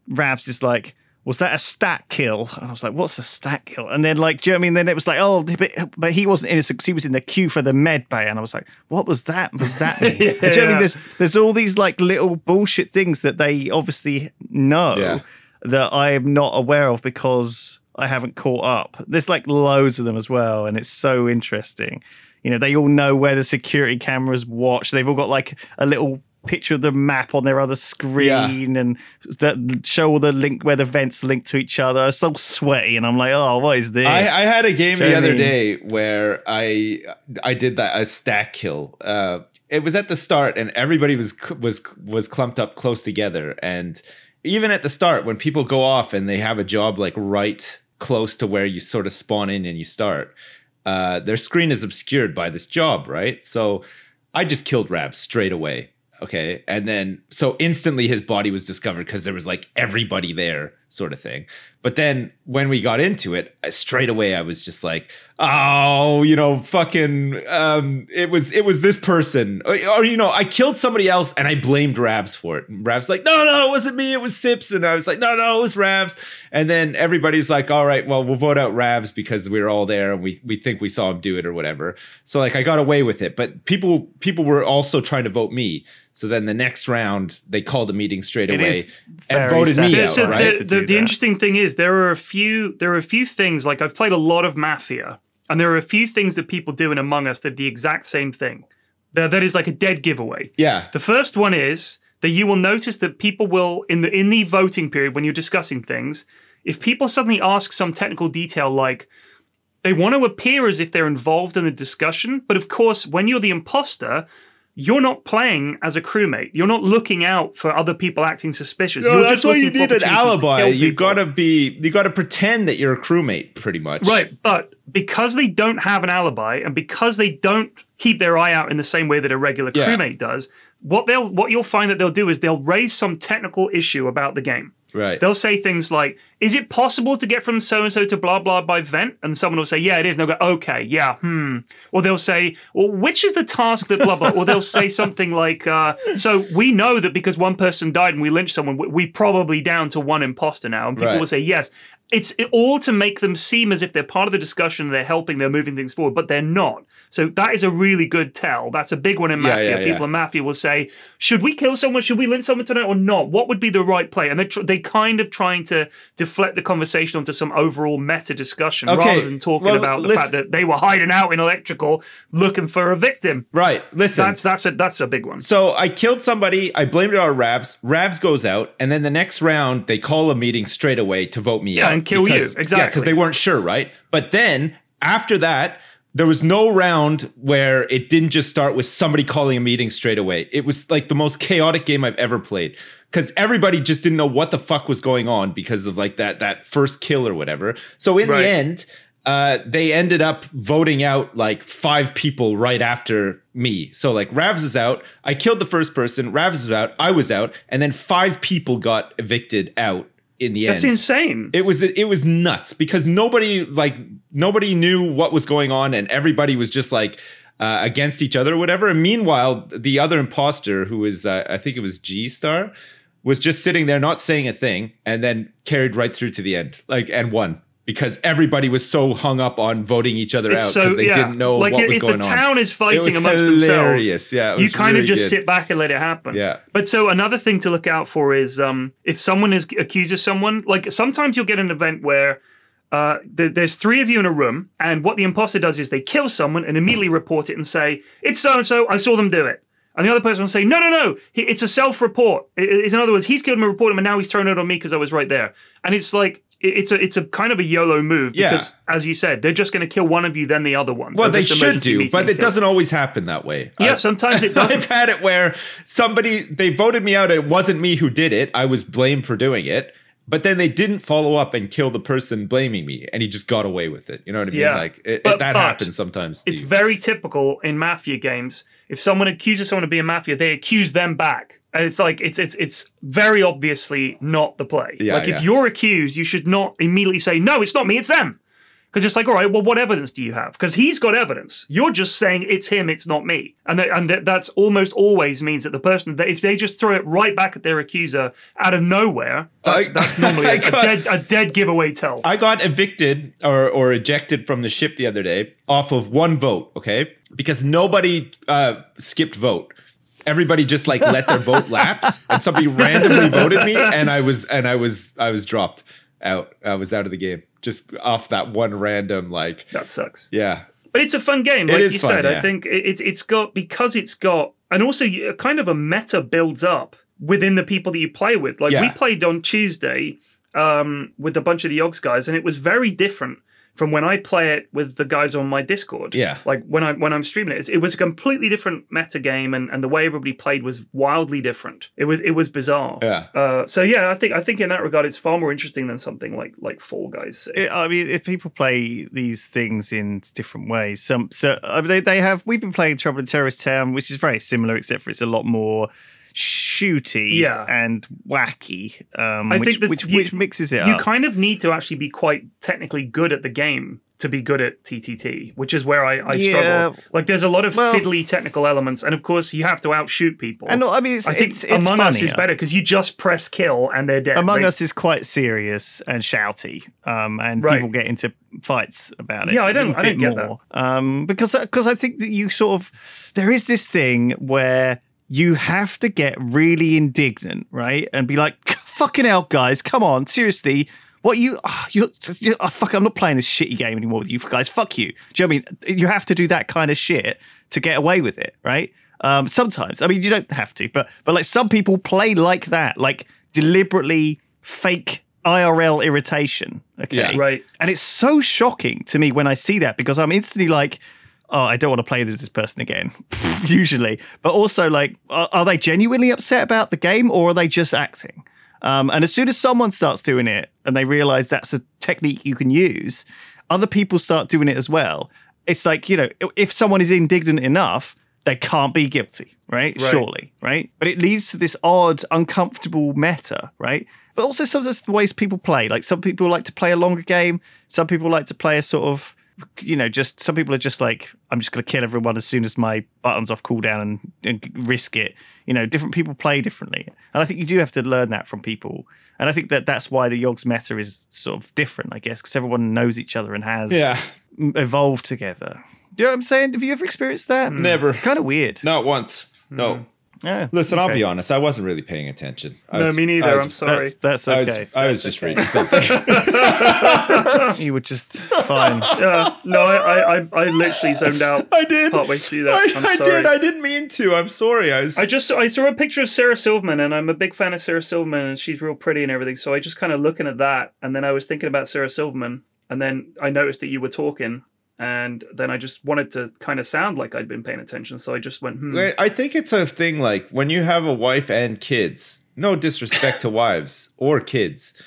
Ravs is like, "Was that a stack kill?" And I was like, "What's a stack kill?" And then like, do you know what I mean? Then it was like, "Oh, but, he wasn't innocent because he was in the queue for the med bay." And I was like, "What was that? What does that mean?" [laughs] And do you know what I mean? There's there's all these like little bullshit things that they obviously know Yeah. that I am not aware of because I haven't caught up. There's like loads of them as well, and it's so interesting. You know, they all know where the security cameras watch. They've all got like a little picture of the map on their other screen and that show all the link where the vents link to each other. It's so sweaty, and I'm like, oh, what is this? I, I had a game the know what I other day where I I did that a stack kill. Uh, it was at the start, and everybody was was was clumped up close together. And even at the start, when people go off and they have a job like right close to where you sort of spawn in and you start, uh, their screen is obscured by this job, right? So I just killed Rab straight away. Okay. And then so instantly his body was discovered because there was like everybody there sort of thing. But then when we got into it, straight away I was just like, oh, you know, fucking, um, it was it was this person, or, or, you know, I killed somebody else and I blamed Ravs for it. And Ravs like, no, no, it wasn't me, it was Sips, and I was like, no, no, it was Ravs. And then everybody's like, all right, well, we'll vote out Ravs because we were all there and we we think we saw him do it or whatever. So like, I got away with it, but people people were also trying to vote me. So then the next round, they called a meeting straight It away and very voted me sad. out. So right? the, to the, the interesting thing is there are a few there are a few things like I've played a lot of Mafia, and there are a few things that people do in Among Us that are the exact same thing. That that is like a dead giveaway. yeah. The first one is that you will notice that people will in the in the voting period when you're discussing things, if people suddenly ask some technical detail like they want to appear as if they're involved in the discussion, but of course, when you're the imposter, you're not playing as a crewmate. You're not looking out for other people acting suspicious. No, you're that's just why you need an alibi. You people. gotta be. You gotta pretend that you're a crewmate, pretty much. Right, but because they don't have an alibi and because they don't keep their eye out in the same way that a regular Yeah. crewmate does, what they'll what you'll find that they'll do is they'll raise some technical issue about the game. Right. They'll say things like, "Is it possible to get from so and so to blah blah by vent?" And someone will say, "Yeah, it is." And they'll go, "Okay, yeah, hmm." Or they'll say, "Well, which is the task that blah blah?" or they'll say [laughs] something like, uh, "So we know that because one person died and we lynched someone, we- we're probably down to one imposter now." And people Right. will say, "Yes." It's all to make them seem as if they're part of the discussion, they're helping, they're moving things forward, but they're not. So that is a really good tell. That's a big one in Yeah, Mafia. yeah, People yeah. in Mafia will say, "Should we kill someone? Should we lynch someone tonight or not? What would be the right play?" And they tr- they kind of trying to deflect the conversation onto some overall meta discussion Okay, rather than talking well, about the fact that they were hiding out in electrical looking for a victim. Right. Listen. That's that's a that's a big one. so I killed somebody. I blamed it on Ravs. Ravs goes out, and then the next round they call a meeting straight away to vote me Yeah, out and kill you. because- Yeah, because they weren't sure, right? But then after that. There was no round where it didn't just start with somebody calling a meeting straight away. It was like the most chaotic game I've ever played because everybody just didn't know what the fuck was going on because of like that that first kill or whatever. So in Right. the end, uh, they ended up voting out like five people right after me. So like Ravs is out. I killed the first person. Ravs was out. I was out, and then five people got evicted out in the That's end. That's insane. It was it was nuts because nobody like nobody knew what was going on, and everybody was just like. Uh, against each other or whatever. And meanwhile, the other imposter, who was, uh, I think it was G Star, was just sitting there not saying a thing and then carried right through to the end, like, and won because everybody was so hung up on voting each other It's out so because they yeah. didn't know like what if was the going on. The town is It fighting was amongst hilarious. themselves. Yeah, you kind really of just good. sit back and let it happen. Yeah. But so another thing to look out for is um, if someone is accuses someone, like sometimes you'll get an event where uh, th- there's three of you in a room, and what the imposter does is they kill someone and immediately report it and say, "It's so and so. I saw them do it." And the other person will say, "No, no, no. It's a self-report. I- It's in other words, he's killed him and reported him, and now he's thrown it on me because I was right there." And it's like it's a it's a kind of a YOLO move Yeah. because, as you said, they're just going to kill one of you, then the other one. Well, They'll they should do, but it kill. doesn't always happen that way. Yeah, I- sometimes it [laughs] doesn't. I've had it where somebody they voted me out. It wasn't me who did it. I was blamed for doing it. But then they didn't follow up and kill the person blaming me, and he just got away with it. You know what I mean? Yeah. Like it, But- it, that happens sometimes. It's Steve. very typical in mafia games. If someone accuses someone of being mafia, they accuse them back. And it's like it's it's it's very obviously not the play. Yeah, like yeah. if you're accused, you should not immediately say, No, it's not me, it's them. Because it's like, all right, well, what evidence do you have? Because he's got evidence. You're just saying it's him, it's not me, and that, and that, that's almost always means that the person that if they just throw it right back at their accuser out of nowhere, that's, I- that's [laughs] normally a, a got- dead a dead giveaway tell. I got evicted or, or ejected from the ship the other day off of one vote, okay? Because nobody uh, skipped vote. Everybody just like let their vote [laughs] lapse and somebody randomly voted me and I was and I was I was dropped out. I was out of the game just off that one random like that sucks. yeah. But it's a fun game, It like is you fun, said. I think it- it's it's got because it's got, and also kind of a meta builds up within the people that you play with. Like we played on Tuesday um, with a bunch of the Yogs guys, and it was very different from when I play it with the guys on my Discord. Yeah. like when I when I'm streaming it, it was a completely different meta game, and, and the way everybody played was wildly different. It was it was bizarre. Yeah. Uh, so yeah, I think I think in that regard, it's far more interesting than something like like Fall Guys. It- I mean, if people play these things in different ways, some so I mean, they they have. We've been playing Trouble in Terrorist Town, which is very similar, except for it's a lot more shooty Yeah. and wacky, um, I which, think which, you- which mixes it you up. kind of need to actually be quite technically good at the game to be good at TTT, which is where I, I Yeah. struggle. Like, there's a lot of Well- fiddly technical elements, and of course, you have to outshoot people. and I mean, it's, I think it's, it's Among Us is better because you just press kill and they're dead. Among They- Us is quite serious and shouty, um, and Right. people get into fights about it. Yeah, I don't- I don't get that. more. Um, because because I think that you sort of there is this thing where you have to get really indignant, right, and be like, "Fucking hell, guys, come on, seriously." What you, ah, you, you oh, fuck! I'm not playing this shitty game anymore with you guys. Fuck you. Do you know what I mean? You have to do that kind of shit to get away with it, right? Um, sometimes, I mean, you don't have to, but but like some people play like that, like deliberately fake IRL irritation. Okay, Yeah. Right. And it's so shocking to me when I see that because I'm instantly like, oh, I don't want to play with this person again. [laughs] Usually, but also like, are, are they genuinely upset about the game or are they just acting? Um, and as soon as someone starts doing it and they realize that's a technique you can use, other people start doing it as well. It's like, you know, if someone is indignant enough, they can't be guilty, right? Right. Surely, right? But it leads to this odd, uncomfortable meta, right? But also sometimes the ways people play. Like some people like to play a longer game, some people like to play a sort of you know, just some people are just like, I'm just going to kill everyone as soon as my button's off cooldown and, and risk it. You know, different people play differently, and I think you do have to learn that from people. And I think that that's why the Yogs meta is sort of different, I guess, because everyone knows each other and has Yeah. evolved together. Do you know what I'm saying? Have you ever experienced that? Never. It's kind of weird. Not once. No. Mm-hmm. Yeah. Listen, I'll be honest. I wasn't really paying attention. I No, was- me neither. I was- I'm sorry. That's that's I was, okay. I was just reading something. [laughs] you were just fine. [laughs] Yeah. No, I, I, I literally zoned out. [laughs] I did. Partway through that. I, I'm I did. I didn't mean to. I'm sorry. I was. I just I saw a picture of Sarah Silverman and I'm a big fan of Sarah Silverman and she's real pretty and everything. So I just kind of looking at that and then I was thinking about Sarah Silverman and then I noticed that you were talking and then I just wanted to kind of sound like I'd been paying attention. So I just went, hmm. Wait, I think it's a thing like when you have a wife and kids. No disrespect to [laughs] wives or kids,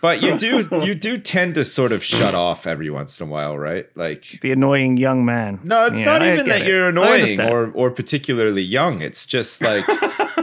but you do [laughs] you do tend to sort of shut off every once in a while, right? Like The annoying young man. no, it's Yeah, not I even that it. you're annoying or or particularly young. It's just like [laughs]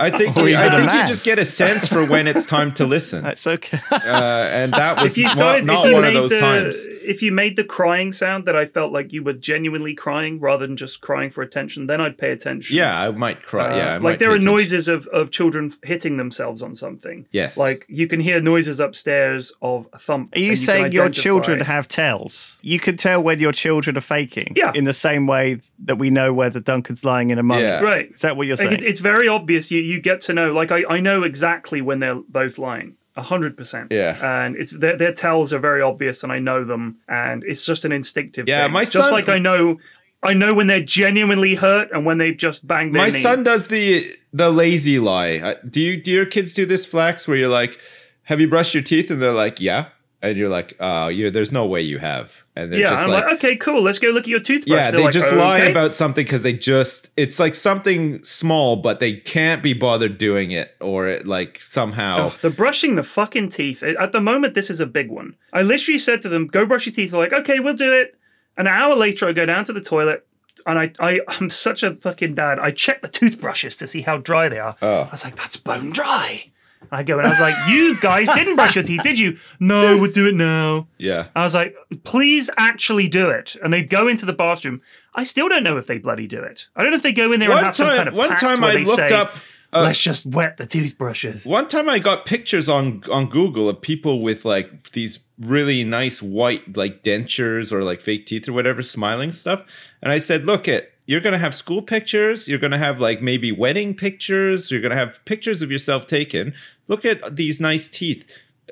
I think you, even I a think you just get a sense for when it's time to listen, uh, That's okay. and that was if you not, started, not if you one of made those the, times. if you made the crying sound that I felt like you were genuinely crying rather than just crying for attention, then I'd pay attention. Yeah, I might cry. Uh, yeah, I like there are attention. noises of, of children hitting themselves on something. Yes. Like you can hear noises upstairs of a thump. Are you and can saying your children have tells? You can tell when your children are faking. Yeah. In the same way that we know whether Duncan's lying in Among Yeah. Us. Right. Is that what you're Like saying? it's, it's very obvious. You you get to know. Like I, I know exactly when they're both lying. A hundred percent. Yeah. And it's their, their tells are very obvious, and I know them, and it's just an instinctive. Yeah, thing. my just son- like I know, I know when they're genuinely hurt and when they've just banged their My knee. son does the the lazy lie. Do you do your kids do this flex where you're like, "Have you brushed your teeth?" and they're like, "Yeah," and you're like, "Oh, you there's no way you have." And they're yeah, just I'm like, like, okay, cool. Let's go look at your toothbrush. yeah, they like, just lie "Okay." about something because they just it's like something small, but they can't be bothered doing it, or it like somehow. Oh, the brushing the fucking teeth. At the moment, this is a big one. I literally said to them, "Go brush your teeth." They're like, "Okay, we'll do it." An hour later, I go down to the toilet, and I, I, I'm such a fucking dad. I check the toothbrushes to see how dry they are. Oh. I was like, "That's bone dry." I go and I was like, "You guys didn't brush your teeth, did you?" No, we'll do it now. yeah, I was like, please actually do it. And they go into the bathroom. I still don't know if they bloody do it. I don't know if they go in there and one have some kind of one pact time where I they looked say, up. uh, let's just wet the toothbrushes. One time I got pictures on on Google of people with like these really nice white like dentures or like fake teeth or whatever smiling stuff and I said look at you're going to have school pictures you're going to have like maybe wedding pictures you're going to have pictures of yourself taken look at these nice teeth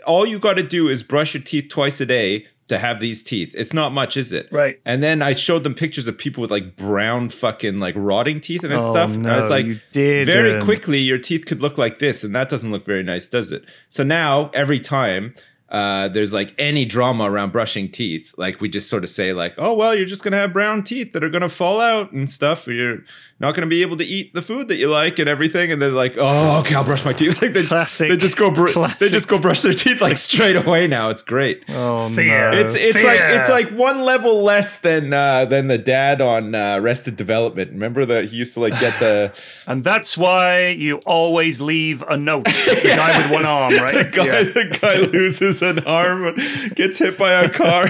all you got to do is brush your teeth twice a day to have these teeth it's not much is it Right. and then I showed them pictures of people with like brown fucking like rotting teeth and Oh, stuff and I was like very quickly your teeth could look like this and that doesn't look very nice does it so now every time uh, there's like any drama around brushing teeth, like we just sort of say like, oh well, you're just gonna have brown teeth that are gonna fall out and stuff. Or you're not gonna be able to eat the food that you like and everything. And they're like, oh, okay, I'll brush my teeth. [laughs] Like they, Classic- they just go br- they just go brush their teeth like straight away now. It's great. Oh Fear. no! It's it's Fear. like it's like one level less than uh, than the dad on uh, Arrested Development. Remember that he used to like get the [laughs] And that's why you always leave a note. The [laughs] guy with one arm, right? the guy the guy loses an arm, gets hit by a car.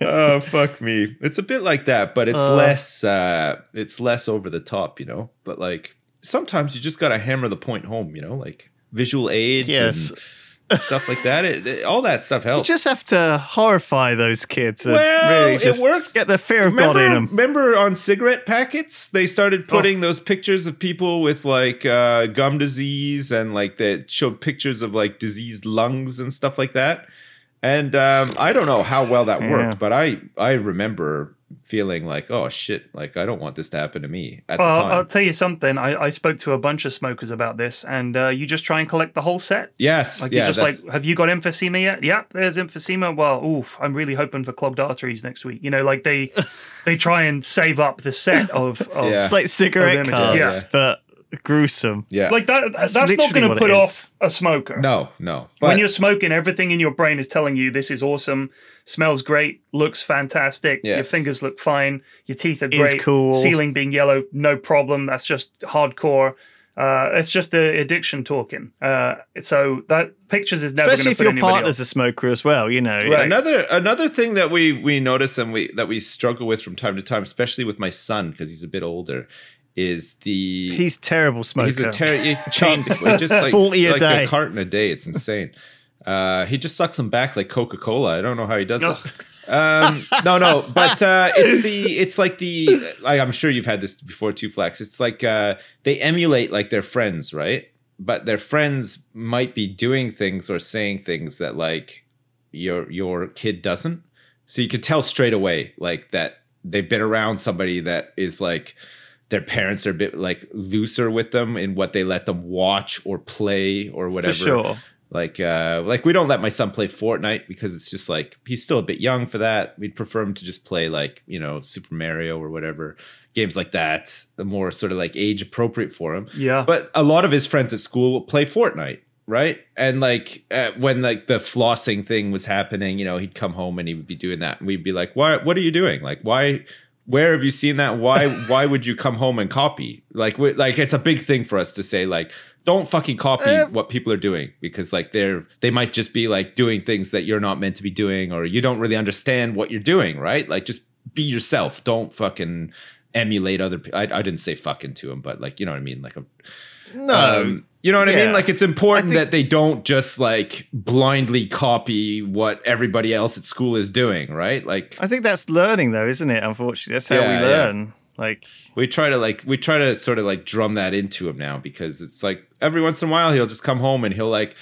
oh fuck me! It's a bit like that, but it's Uh. less uh, it's less over the top, you know. But like sometimes you just gotta hammer the point home, you know, like visual aids Yes. and [laughs] stuff like that. It, it- all that stuff helps. You just have to horrify those kids. And Well, really it works. Get the fear of God remember, in them. remember on cigarette packets, they started Oh. putting those pictures of people with like uh, gum disease and like they showed pictures of like diseased lungs and stuff like that. And um, I don't know how well that Yeah. worked, but I I remember feeling like, oh shit, like I don't want this to happen to me at Well, the I'll tell you something. I, I spoke to a bunch of smokers about this, and uh, you just try and collect the whole set. yes, Like yeah, you just that's- like, have you got emphysema yet? Yep, there's emphysema. Well, oof, I'm really hoping for clogged arteries next week. You know, like they [laughs] they try and save up the set of, of Yeah. It's like cigarette cards, yeah. but gruesome. yeah, like that. That's That's, not going to put off a smoker. no, no. when you're smoking, everything in your brain is telling you this is awesome, smells great, looks fantastic, Yeah. your fingers look fine, your teeth are Is great, cool. ceiling being yellow, no problem. That's just hardcore. Uh, it's just the addiction talking. Uh, so that pictures is never going Especially to if put your partner's off. a smoker as well, you know. Right. Another another thing that we we notice and we that we struggle with from time to time, especially with my son because he's a bit older, is the He's terrible smoker. He's a terrible he [laughs] chain just like 40 a like day. a carton a day. It's insane. Uh, he just sucks them back like Coca Cola. I don't know how he does it. Um, [laughs] no, no, but uh, it's the it's like the like, I'm sure you've had this before too, Flax. It's like uh, they emulate like their friends, right? But their friends might be doing things or saying things that like your your kid doesn't. So you could tell straight away like that they've been around somebody that is like their parents are a bit like looser with them in what they let them watch or play or whatever. for sure. Like uh like we don't let my son play Fortnite because it's just like he's still a bit young for that. We'd prefer him to just play like, you know, Super Mario or whatever. Games like that, the more sort of like age appropriate for him. Yeah. But a lot of his friends at school will play Fortnite, right? And like uh, when like the flossing thing was happening, you know, he'd come home and he would be doing that, and we'd be like, "Why? What are you doing? Like, why? Where have you seen that? Why? why would you come home and copy? Like, we, like it's a big thing for us to say, like, don't fucking copy Uh, what people are doing because like they're they might just be like doing things that you're not meant to be doing, or you don't really understand what you're doing, right? Like, just be yourself. Don't fucking emulate other. pe- I, I didn't say fucking to him, but like you know what I mean. Like a No. um, you know what I mean? Like it's important think- that they don't just like blindly copy what everybody else at school is doing, right? Like I think that's learning, though, isn't it? Unfortunately, that's how Yeah, we yeah. learn. Like, we try to like we try to sort of like drum that into him now because it's like every once in a while he'll just come home and he'll like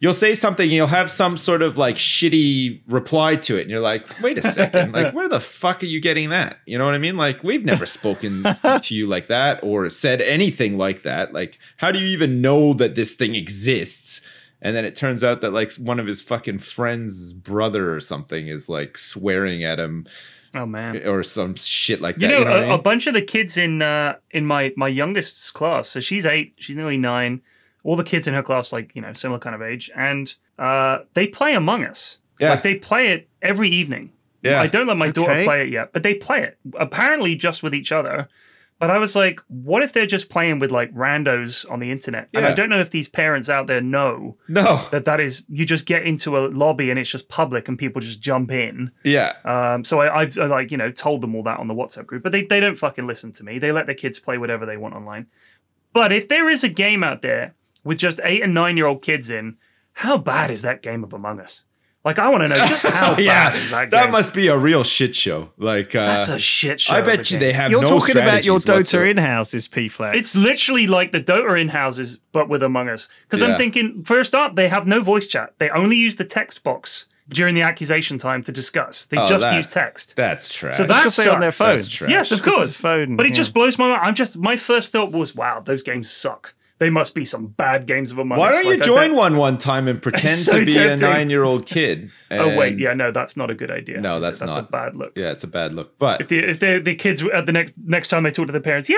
you'll say something and you'll have some sort of like shitty reply to it and you're like wait a second like where the fuck are you getting that you know what i mean like we've never [laughs] spoken to you like that or said anything like that like how do you even know that this thing exists and then it turns out that like one of his fucking friend's brother or something is like swearing at him oh man. or some shit like that You know, what I a, a mean? bunch of the kids in uh, in my my youngest's class. So she's eight. She's nearly nine. All the kids in her class, like you know, similar kind of age, and uh, they play Among Us. Yeah. Like they play it every evening. Yeah. I don't let my daughter play it yet, but they play it apparently just with each other. But I was like, what if they're just playing with like randos on the internet? And I don't know if these parents out there know no that that is you just get into a lobby and it's just public and people just jump in. yeah Um, so I, I've uh, like you know told them all that on the WhatsApp group, but they they don't fucking listen to me. They let their kids play whatever they want online. But if there is a game out there with just eight and nine year old kids in, how bad is that game of Among Us? Like I want to know just [laughs] how bad yeah, is that game. that must be a real shit show. Like, uh, That's a shit show. I bet you game. they have. you're no talking about your Dota whatsoever. in houses, P Flex. It's literally like the Dota in houses, but with Among Us. Because Yeah. I'm thinking, first up, they have no voice chat. They only use the text box during the accusation time to discuss. They Oh, just that- use text. That's trash. So that's because they're on their sucks. phone. Yes, of course. phone, but it yeah. just blows my mind. I'm just my first thought was, wow, those games suck. They must be some bad games of Among Why Us. don't you Like, I join one one time and [laughs] pretend so to be tempting. a nine year old kid? [laughs] Oh wait, yeah, no, that's not a good idea. No, that's that's not. a bad look. yeah, it's a bad look. But If the if the the kids at the next next time they talk to their parents, yeah,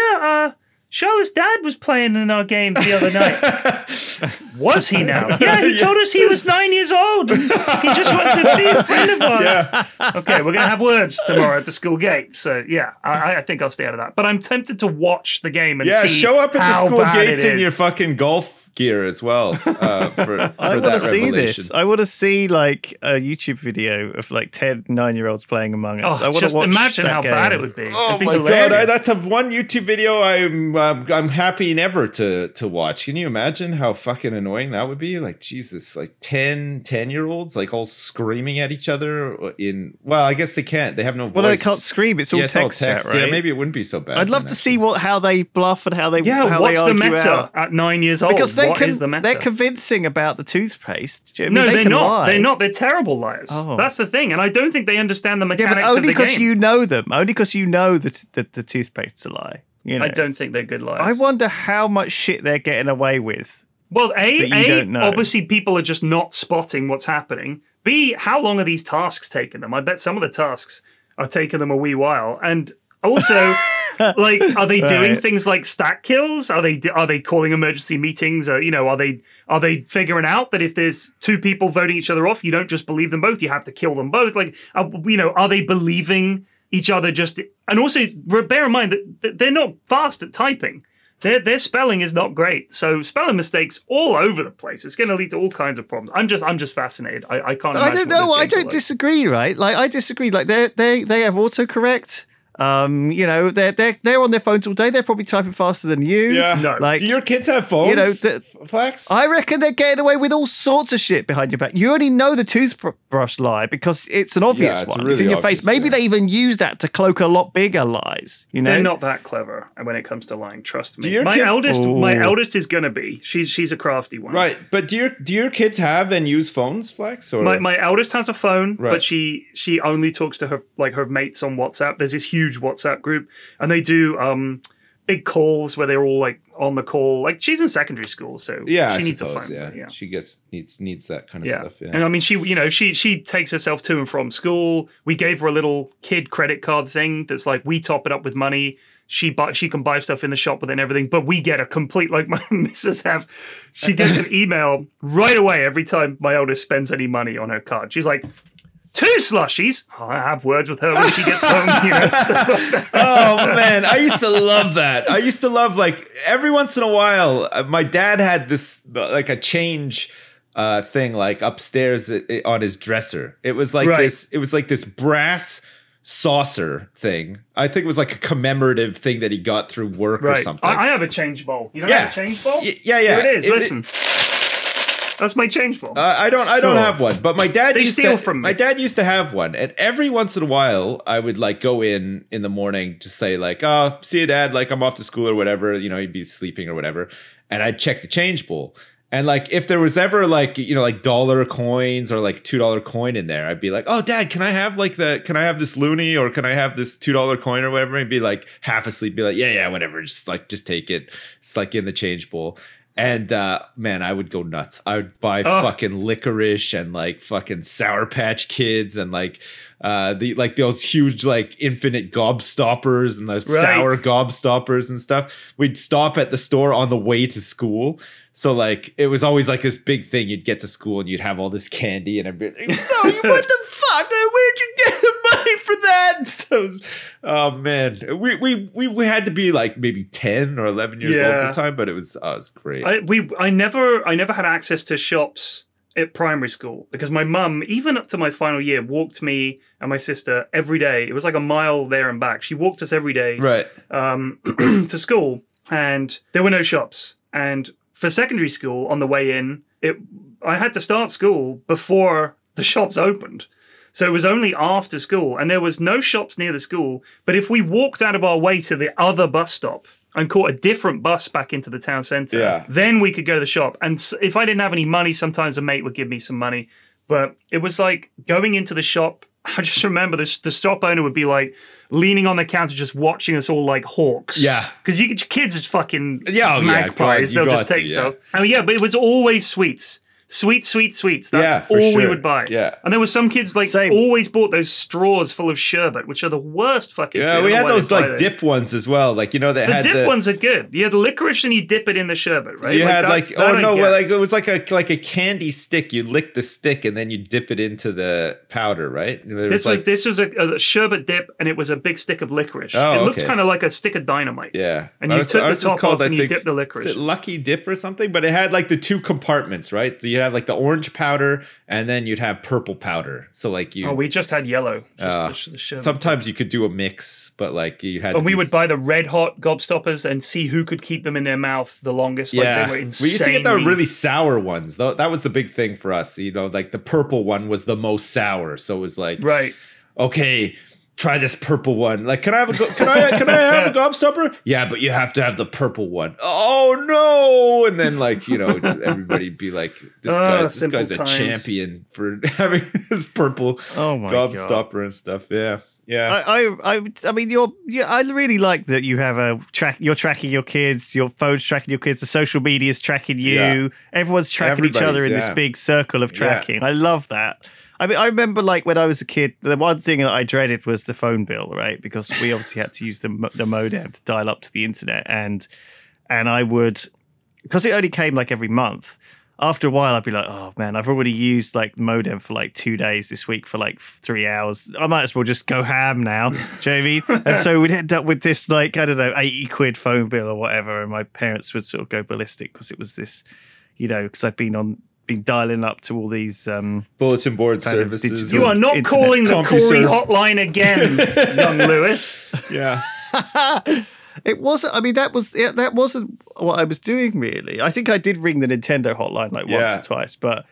uh, Charlotte's dad was playing in our game the other night. [laughs] was he now? Yeah, he told us he was nine years old. He just wanted to be a friend of ours. Okay, we're gonna have words tomorrow at the school gate. So yeah, I, I think I'll stay out of that. But I'm tempted to watch the game and yeah, show up at the school gates in your fucking golf gear as well. Uh, for, [laughs] for I want to see this. I want to see like a YouTube video of like 10 9 year olds playing Among Us. I Oh, want to watch imagine that how game. bad it would be. Oh It'd be my god. I, that's a one YouTube video I'm uh, I'm happy never to to watch. Can you imagine how fucking annoying that would be? Like Jesus, like 10 10 year olds like all screaming at each other in well, I guess they can't. They have no Well, they can't scream. It's all yeah, it's text, chat, right? Yeah, maybe it wouldn't be so bad. I'd love to see what how they bluff and how they yeah, how what's they the meta out. at nine years old? Because they Is the meta? they're convincing about the toothpaste. You know no, I mean? they're they can not. lie. They're not. They're terrible liars. Oh. That's the thing, and I don't think they understand the Yeah, mechanics but of only because you know them. Only because you know that the, the toothpaste's a lie. You know. I don't think they're good liars. I wonder how much shit they're getting away with. Well, a, a obviously people are just not spotting what's happening. B, how long are these tasks taking them? I bet some of the tasks are taking them a wee while, and also. [laughs] like, are they doing Right. things like stack kills? Are they are they calling emergency meetings? Uh, you know, are they are they figuring out that if there's two people voting each other off, you don't just believe them both, you have to kill them both? Like, uh, you know, are they believing each other just? And also, bear in mind that that they're not fast at typing. Their, their spelling is not great, so spelling mistakes all over the place. It's going to lead to all kinds of problems. I'm just I'm just fascinated. I, I can't. I don't know. I don't like. disagree. Right? Like I disagree. Like they they they have autocorrect. Um, you know, they're they're they're on their phones all day. They're probably typing faster than you. Yeah. No. Like Do your kids have phones? you know, the- Flax? I reckon they're getting away with all sorts of shit behind your back. You already know the toothbrush lie because it's an obvious it's one. really it's in your obvious, face. Maybe yeah. they even use that to cloak a lot bigger lies. You know, They're not that clever when it comes to lying. Trust me. My kids- eldest, my eldest is going to be. She's she's a crafty one. Right, but do your do your kids have and use phones, Flax? Or My, my eldest has a phone, Right. but she she only talks to her like her mates on WhatsApp. There's this huge WhatsApp group, and they do um big calls where they're all like on the call. Like she's in secondary school, so yeah, she I needs suppose, a phone. yeah. yeah. she gets needs needs that kind of Yeah. stuff. Yeah, and I mean, she, you know, she she takes herself to and from school. We gave her a little kid credit card thing that's like we top it up with money. She buy, she can buy stuff in the shop with it and everything, but we get a complete like [laughs] my missus have. She gets an email right away every time my eldest spends any money on her card. She's like, two slushies. Oh, I have words with her when she gets home. You know, like [laughs] oh man, I used to love that. I used to love like every once in a while. uh, My dad had this like a change uh thing like upstairs on his dresser. It was like Right. this. It was like this brass saucer thing. I think it was like a commemorative thing that he got through work or something. I, I have a change bowl. You don't Yeah. have a change bowl? Y- yeah, yeah. Here it is. It- Listen. That's my change bowl. Uh, I don't. I don't have one, but my dad They used steal to. from me. My dad used to have one, and every once in a while, I would like go in in the morning, just say like, "Oh, see you, dad. Like I'm off to school or whatever. You know, he'd be sleeping or whatever." And I'd check the change bowl, and like if there was ever like you know like dollar coins or like two dollar coin in there, I'd be like, "Oh, dad, can I have like the? Can I have this loony or can I have this two dollar coin or whatever?" And be like half asleep, be like, "Yeah, yeah, whatever. Just like just take it. It's like in the change bowl." And uh, man, I would go nuts. I would buy fucking licorice and like fucking Sour Patch Kids and like uh, the like those huge like infinite gobstoppers and the sour gobstoppers and stuff. We'd stop at the store on the way to school. So like it was always like this big thing. You'd get to school and you'd have all this candy, and I'd be like, "No, you what the fuck? Where'd you get for that?" [laughs] So, oh man, we, we we we had to be like maybe ten or eleven years old at the time, but it was uh, it was great. I we I never I never had access to shops at primary school because my mum, even up to my final year, walked me and my sister every day. It was like a mile there and back. She walked us every day right. um, [clears throat] to school, and there were no shops. And for secondary school, on the way in, it I had to start school before the shops opened. So it was only after school, and there was no shops near the school. But if we walked out of our way to the other bus stop and caught a different bus back into the town centre, Yeah. then we could go to the shop. And if I didn't have any money, sometimes a mate would give me some money. But it was like going into the shop [laughs] I just remember this the shop owner would be like leaning on the counter just watching us all like hawks. Yeah. Because you kids is fucking Yeah, oh, yeah, magpies. God, They'll just take to, stuff. I mean, yeah, but it was always sweets. Sweet, sweet, sweets. That's Yeah, for all we would buy. Yeah. And there were some kids like Same. always bought those straws full of sherbet, which are the worst fucking. Yeah, we had those like those. dip ones as well. Like you know they The had dip the, ones are good. You had the licorice and you dip it in the sherbet, right? You had like oh no, well, like it was like a like a candy stick. You lick the stick and then you dip it into the powder, right? There This was like, this was a, a sherbet dip, and it was a big stick of licorice. Oh, it looked okay. kind of like a stick of dynamite. yeah, and you Ours- took the ours was top off I and you think- dipped the licorice. Lucky Dip or something? But it had like the two compartments, right? So you had like the orange powder and then you'd have purple powder. So like you, Oh, we just had yellow. Just, Uh, just the sherbet. sometimes you could do a mix, but like you had. And we to- would buy the red hot gobstoppers and see who could keep them in their mouth the longest. Yeah, Like they were we used to get the really sour ones. Though that was the big thing for us. You know, like the purple one was the most sour. So it was like, right. okay, try this purple one. Like, can I have a go- can I can I have a [laughs] gobstopper? Yeah, but you have to have the purple one. Oh no! And then like you know everybody be like, this Ah, guy, this guy's a champion for [laughs] having this purple Oh my god. gobstopper and stuff. Yeah, yeah. I, I, I, I mean, you're, yeah, I really like that you have a track. You're tracking your kids. Your phone's tracking your kids. The social media's tracking you. Yeah. Everyone's tracking each other in Everybody's, this big circle of Yeah. tracking. I love that. I mean, I remember like when I was a kid, the one thing that I dreaded was the phone bill, right? Because we obviously had to use the the modem to dial up to the internet, and and I would because it only came like every month. After a while, I'd be like, "Oh man, I've already used like modem for like two days this week for like three hours. I might as well just go ham now." Do you know what I mean? [laughs] And so we'd end up with this like I don't know, eighty quid phone bill or whatever, and my parents would sort of go ballistic because it was this, you know, because I'd been on been dialing up to all these um Bulletin board services. You are not Internet calling the Corey CompuServe. hotline again, [laughs] young Lewis. yeah. [laughs] it wasn't. I mean, that was yeah, that wasn't what I was doing really. I think I did ring the Nintendo hotline like Yeah. once or twice, but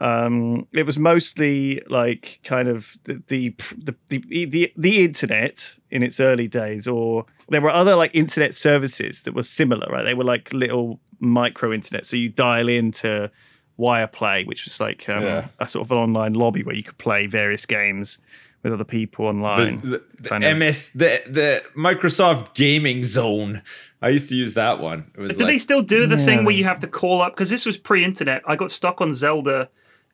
um, it was mostly like kind of the the, the the the the internet in its early days, or there were other like internet services that were similar. Right, they were like little micro internet, so you dial into Wireplay, which was like um, Yeah. a sort of an online lobby where you could play various games with other people online. the, the, the MS the the Microsoft Gaming Zone. I used to use that one. It was But do like, they still do the thing where you have to call up? Because this was pre-internet. I got stuck on Zelda.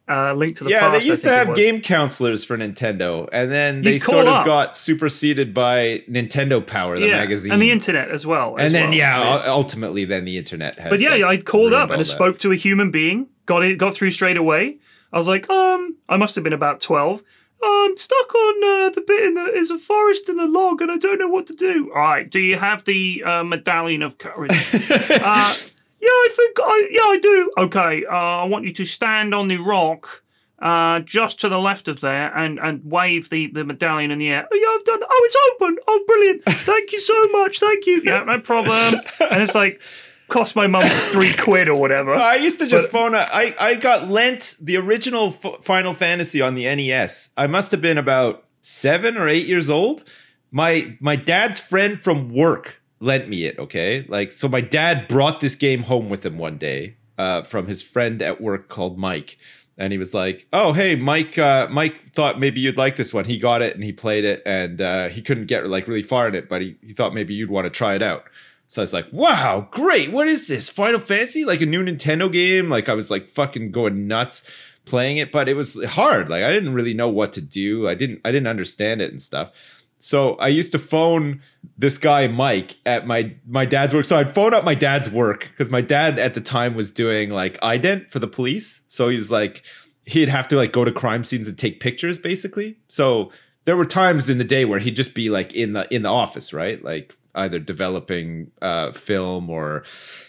Uh, Link to the yeah, Past. they used to have game counselors for Nintendo, and then they sort of up. got superseded by Nintendo Power, the yeah, magazine, and the internet as well. as and then well. yeah, u- ultimately then the internet has. But yeah, like, I called up and I spoke to a human being. Got it, got through straight away. I was like, um, I must have been about twelve. I'm stuck on uh, the bit in the is a forest in the log, and I don't know what to do. All right, do you have the uh, medallion of courage? [laughs] uh, yeah, I think I yeah I do. Okay, uh, I want you to stand on the rock. Uh, just to the left of there, and and wave the, the medallion in the air. Oh, yeah, I've done. Oh, it's open. Oh, brilliant! Thank you so much. Thank you. Yeah, no problem. And it's like cost my mum three quid or whatever. I used to just But- phone. I I got lent the original F- Final Fantasy on the NES. I must have been about seven or eight years old. My my dad's friend from work lent me it. Okay, like so, my dad brought this game home with him one day uh, from his friend at work called Mike. And he was like, "Oh, hey, Mike. Uh, Mike thought maybe you'd like this one. He got it and he played it, and uh, he couldn't get like really far in it, but he, he thought maybe you'd want to try it out." So I was like, wow, great. What is this? Final Fantasy? Like a new Nintendo game? Like I was like fucking going nuts playing it, but it was hard. Like I didn't really know what to do. I didn't I didn't understand it and stuff. So I used to phone this guy Mike at my my dad's work. So I'd phone up my dad's work because my dad at the time was doing like ident for the police. So he was like he'd have to like go to crime scenes and take pictures basically. So there were times in the day where he'd just be like in the in the office, right? Like either developing uh film or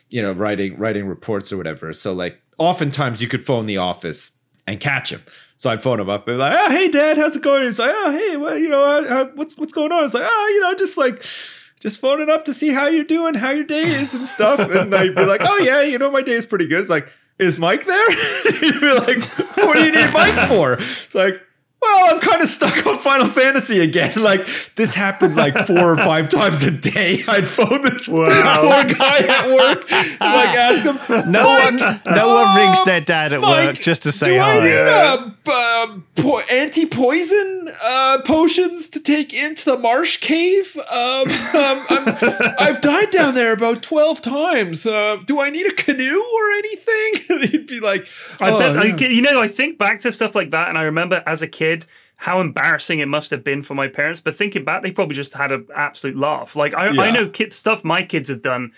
you know writing writing reports or whatever. So like oftentimes you could phone the office and catch him. So I'd phone him up and be like, "Oh, hey, Dad, how's it going?" He's like, "Oh, hey, well, you know, uh, uh, what's what's going on?" It's like, "Oh, you know, just like." Just phoning up to see how you're doing, how your day is, and stuff. And I'd be like, "Oh yeah, you know, my day is pretty good." It's like, "Is Mike there?" [laughs] You'd be like, "What do you need Mike for?" It's like, well, I'm kind of stuck on Final Fantasy again. [laughs] Like this happened like four or five [laughs] times a day. [laughs] I'd phone this Wow. poor guy at work, and, like ask him. No one, no one rings their dad at Mike, work just to say do I hi. need a uh, po- anti-poison? Uh, potions to take into the marsh cave. Um, um, I'm, [laughs] I've died down there about twelve times. Uh, do I need a canoe or anything? [laughs] He'd be like, I "Oh, bet, I, you know, I think back to stuff like that, and I remember as a kid how embarrassing it must have been for my parents. But thinking back, they probably just had an absolute laugh. Like I, I know kid stuff my kids have done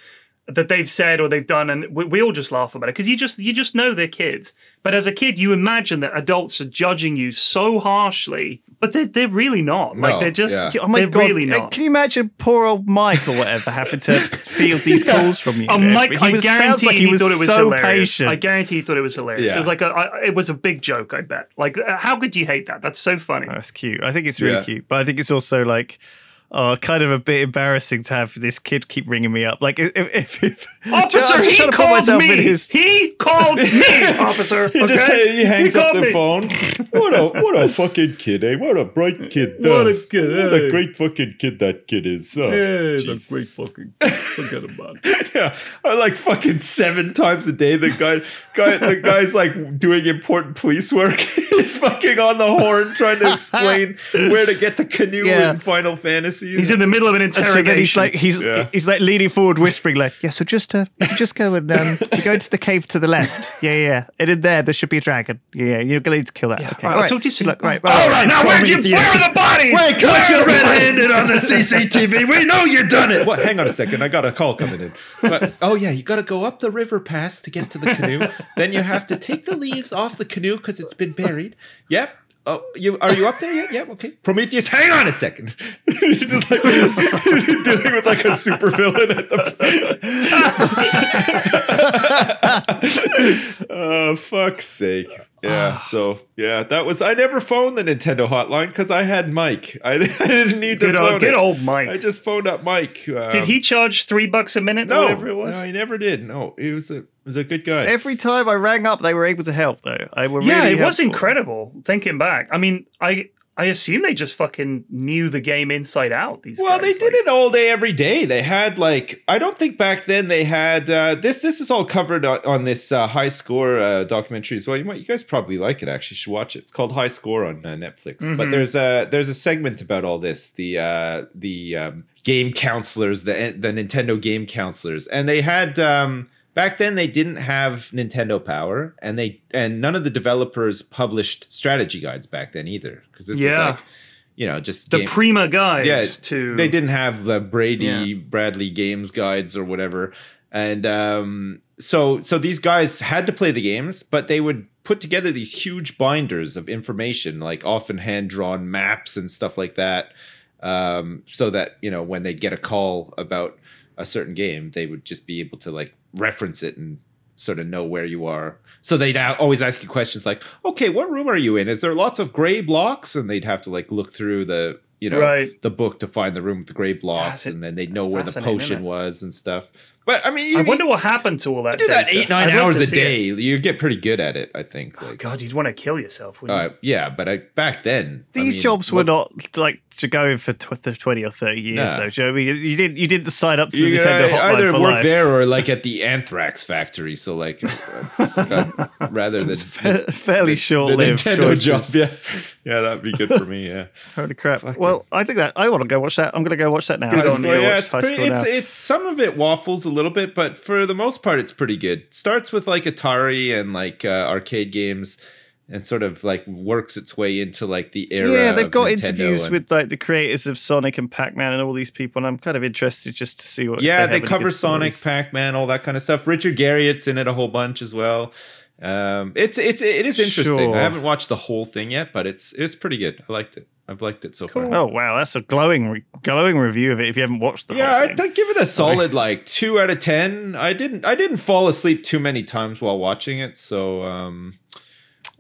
that they've said or they've done, and we, we all just laugh about it because you just you just know they're kids. But as a kid, you imagine that adults are judging you so harshly, but they're they're really not. Like No, they're just yeah. Oh my they're god! really uh, not. Can you imagine poor old Mike or whatever having to [laughs] field these calls from you? Oh. Mike! He I was- guarantee sounds like he, he was thought it was so hilarious. patient. I guarantee he thought it was hilarious. Yeah. It was like a, I, it was a big joke. I bet. Like, uh, how could you hate that? That's so funny. That's cute. I think it's really Yeah. cute, but I think it's also like. Oh, kind of a bit embarrassing to have this kid keep ringing me up. Like, if, if, if [laughs] Officer, I'm just he trying to put called me. his- He called me, [laughs] officer. He just okay? he hangs up the me. phone. [laughs] What a what a fucking kid, eh? What a bright kid. What uh, a kid, What eh? a great fucking kid that kid is. Oh, jeez. great fucking. Forget about it. yeah, I like fucking seven times a day. The guy, guy, the guy's like doing important police work. He's fucking on the horn trying to explain where to get the canoe Yeah. in Final Fantasy. He's in the middle of an And interrogation. so then he's like he's Yeah. he's like leaning forward, whispering like, "Yeah, so just uh, if you just go and um, [laughs] if you go into the cave to the left, yeah, yeah, yeah, and in there there should be a dragon. Yeah, yeah, you're gonna need to kill that. okay, all right, I'll talk to you soon. Look, right, All right, now where'd you? Where are the bodies? Wait, caught Where you are red-handed on the [laughs] CCTV. We know you done it. What? Hang on a second. I got a call coming in. But, oh yeah, you got to go up the river pass to get to the canoe. then you have to take the leaves off the canoe because it's been buried. Yep. Oh, you are you up there yet? Yeah, Okay. Prometheus, hang on a second. [laughs] He's just like [laughs] dealing with like a super villain at the. [laughs] oh fuck's sake! Yeah. So yeah, that was. I never phoned the Nintendo hotline because I had Mike. [laughs] I, I didn't need to Good phone old, good old Mike. I just phoned up Mike. Um, Did he charge three bucks a minute or No, whatever it was? no, he never did. No, he was a was a good guy. Every time I rang up, they were able to help though. I were yeah, really it was incredible. Thinking back, I mean, I I assume they just fucking knew the game inside out. These well, guys. they did it all day, every day. They had like I don't think back then they had uh, this. This is all covered on, on this uh, High Score uh, documentary as well. You might, you guys probably like it. Actually, should watch it. It's called High Score on uh, Netflix. But Mhm. there's a there's a segment about all this. The uh, the um, game counselors, the the Nintendo game counselors, and they had. Um, Back then, they didn't have Nintendo Power, and they and none of the developers published strategy guides back then either, because this Yeah. is like, you know, just the game- Prima guide Yeah, to they didn't have the Brady Yeah. Bradley games guides or whatever. And um, so so these guys had to play the games, but they would put together these huge binders of information, like often hand drawn maps and stuff like that, um, so that you know when they get a call about a certain game, they would just be able to like reference it and sort of know where you are. So they'd a- always ask you questions like, "Okay, what room are you in? Is there lots of gray blocks?" And they'd have to like look through the you know Right. the book to find the room with the gray blocks, That's it- and then they'd know where the potion was and stuff. But I mean, you, I wonder what happened to all that. you do that eight nine I'd hours a day. it. You get pretty good at it, I think. Like, God, you'd want to kill yourself. Wouldn't uh, yeah, but I, back then I These mean, jobs were look- not like to go in for tw- twenty or thirty years No. though. Do you know what I mean? You didn't you didn't sign up to the You Nintendo uh, hotline either for work life. there or like at the anthrax factory. So like, [laughs] uh, rather than fairly short-lived Nintendo choices. job. Yeah, [laughs] yeah, that'd be good for me. Yeah. [laughs] Holy crap! Fucking- Well, I think that I want to go watch that. I'm going to go watch that now. Good I'm on you. yeah, watch it's, pretty, it's, it's some of it waffles a little bit, but for the most part, it's pretty good. Starts with like Atari and like uh, arcade games, and sort of like works its way into like the era. yeah, they've got Nintendo interviews and- with like the creators of Sonic and Pac-Man and all these people, and I'm kind of interested just to see what. yeah, have they cover Sonic. Pac-Man, all that kind of stuff. Richard Garriott's in it a whole bunch as well. Um, it's it's it is interesting. Sure. I haven't watched the whole thing yet, but it's it's pretty good. I liked it. I've liked it so far. Oh wow, that's a glowing, re- glowing review of it. If you haven't watched the yeah, whole I'd, thing. I'd give it a solid like two out of ten. I didn't I didn't fall asleep too many times while watching it, so um,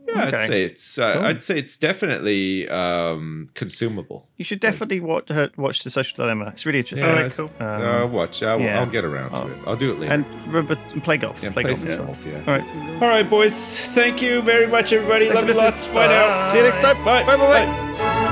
yeah, Okay. I'd say it's uh, Cool. I'd say it's definitely um, consumable. you should definitely watch uh, watch the Social Dilemma. It's really interesting. Alright, it's- cool. Um, uh, watch. I'll, yeah. I'll get around to Oh. it. I'll do it later. and remember, play golf. yeah, play, play golf. some as well. golf. Yeah. All right. All right, boys. Thank you very much, everybody. Thanks Love you listening. lots. Bye now. See you next time. Bye. Bye. Bye. Bye. Bye.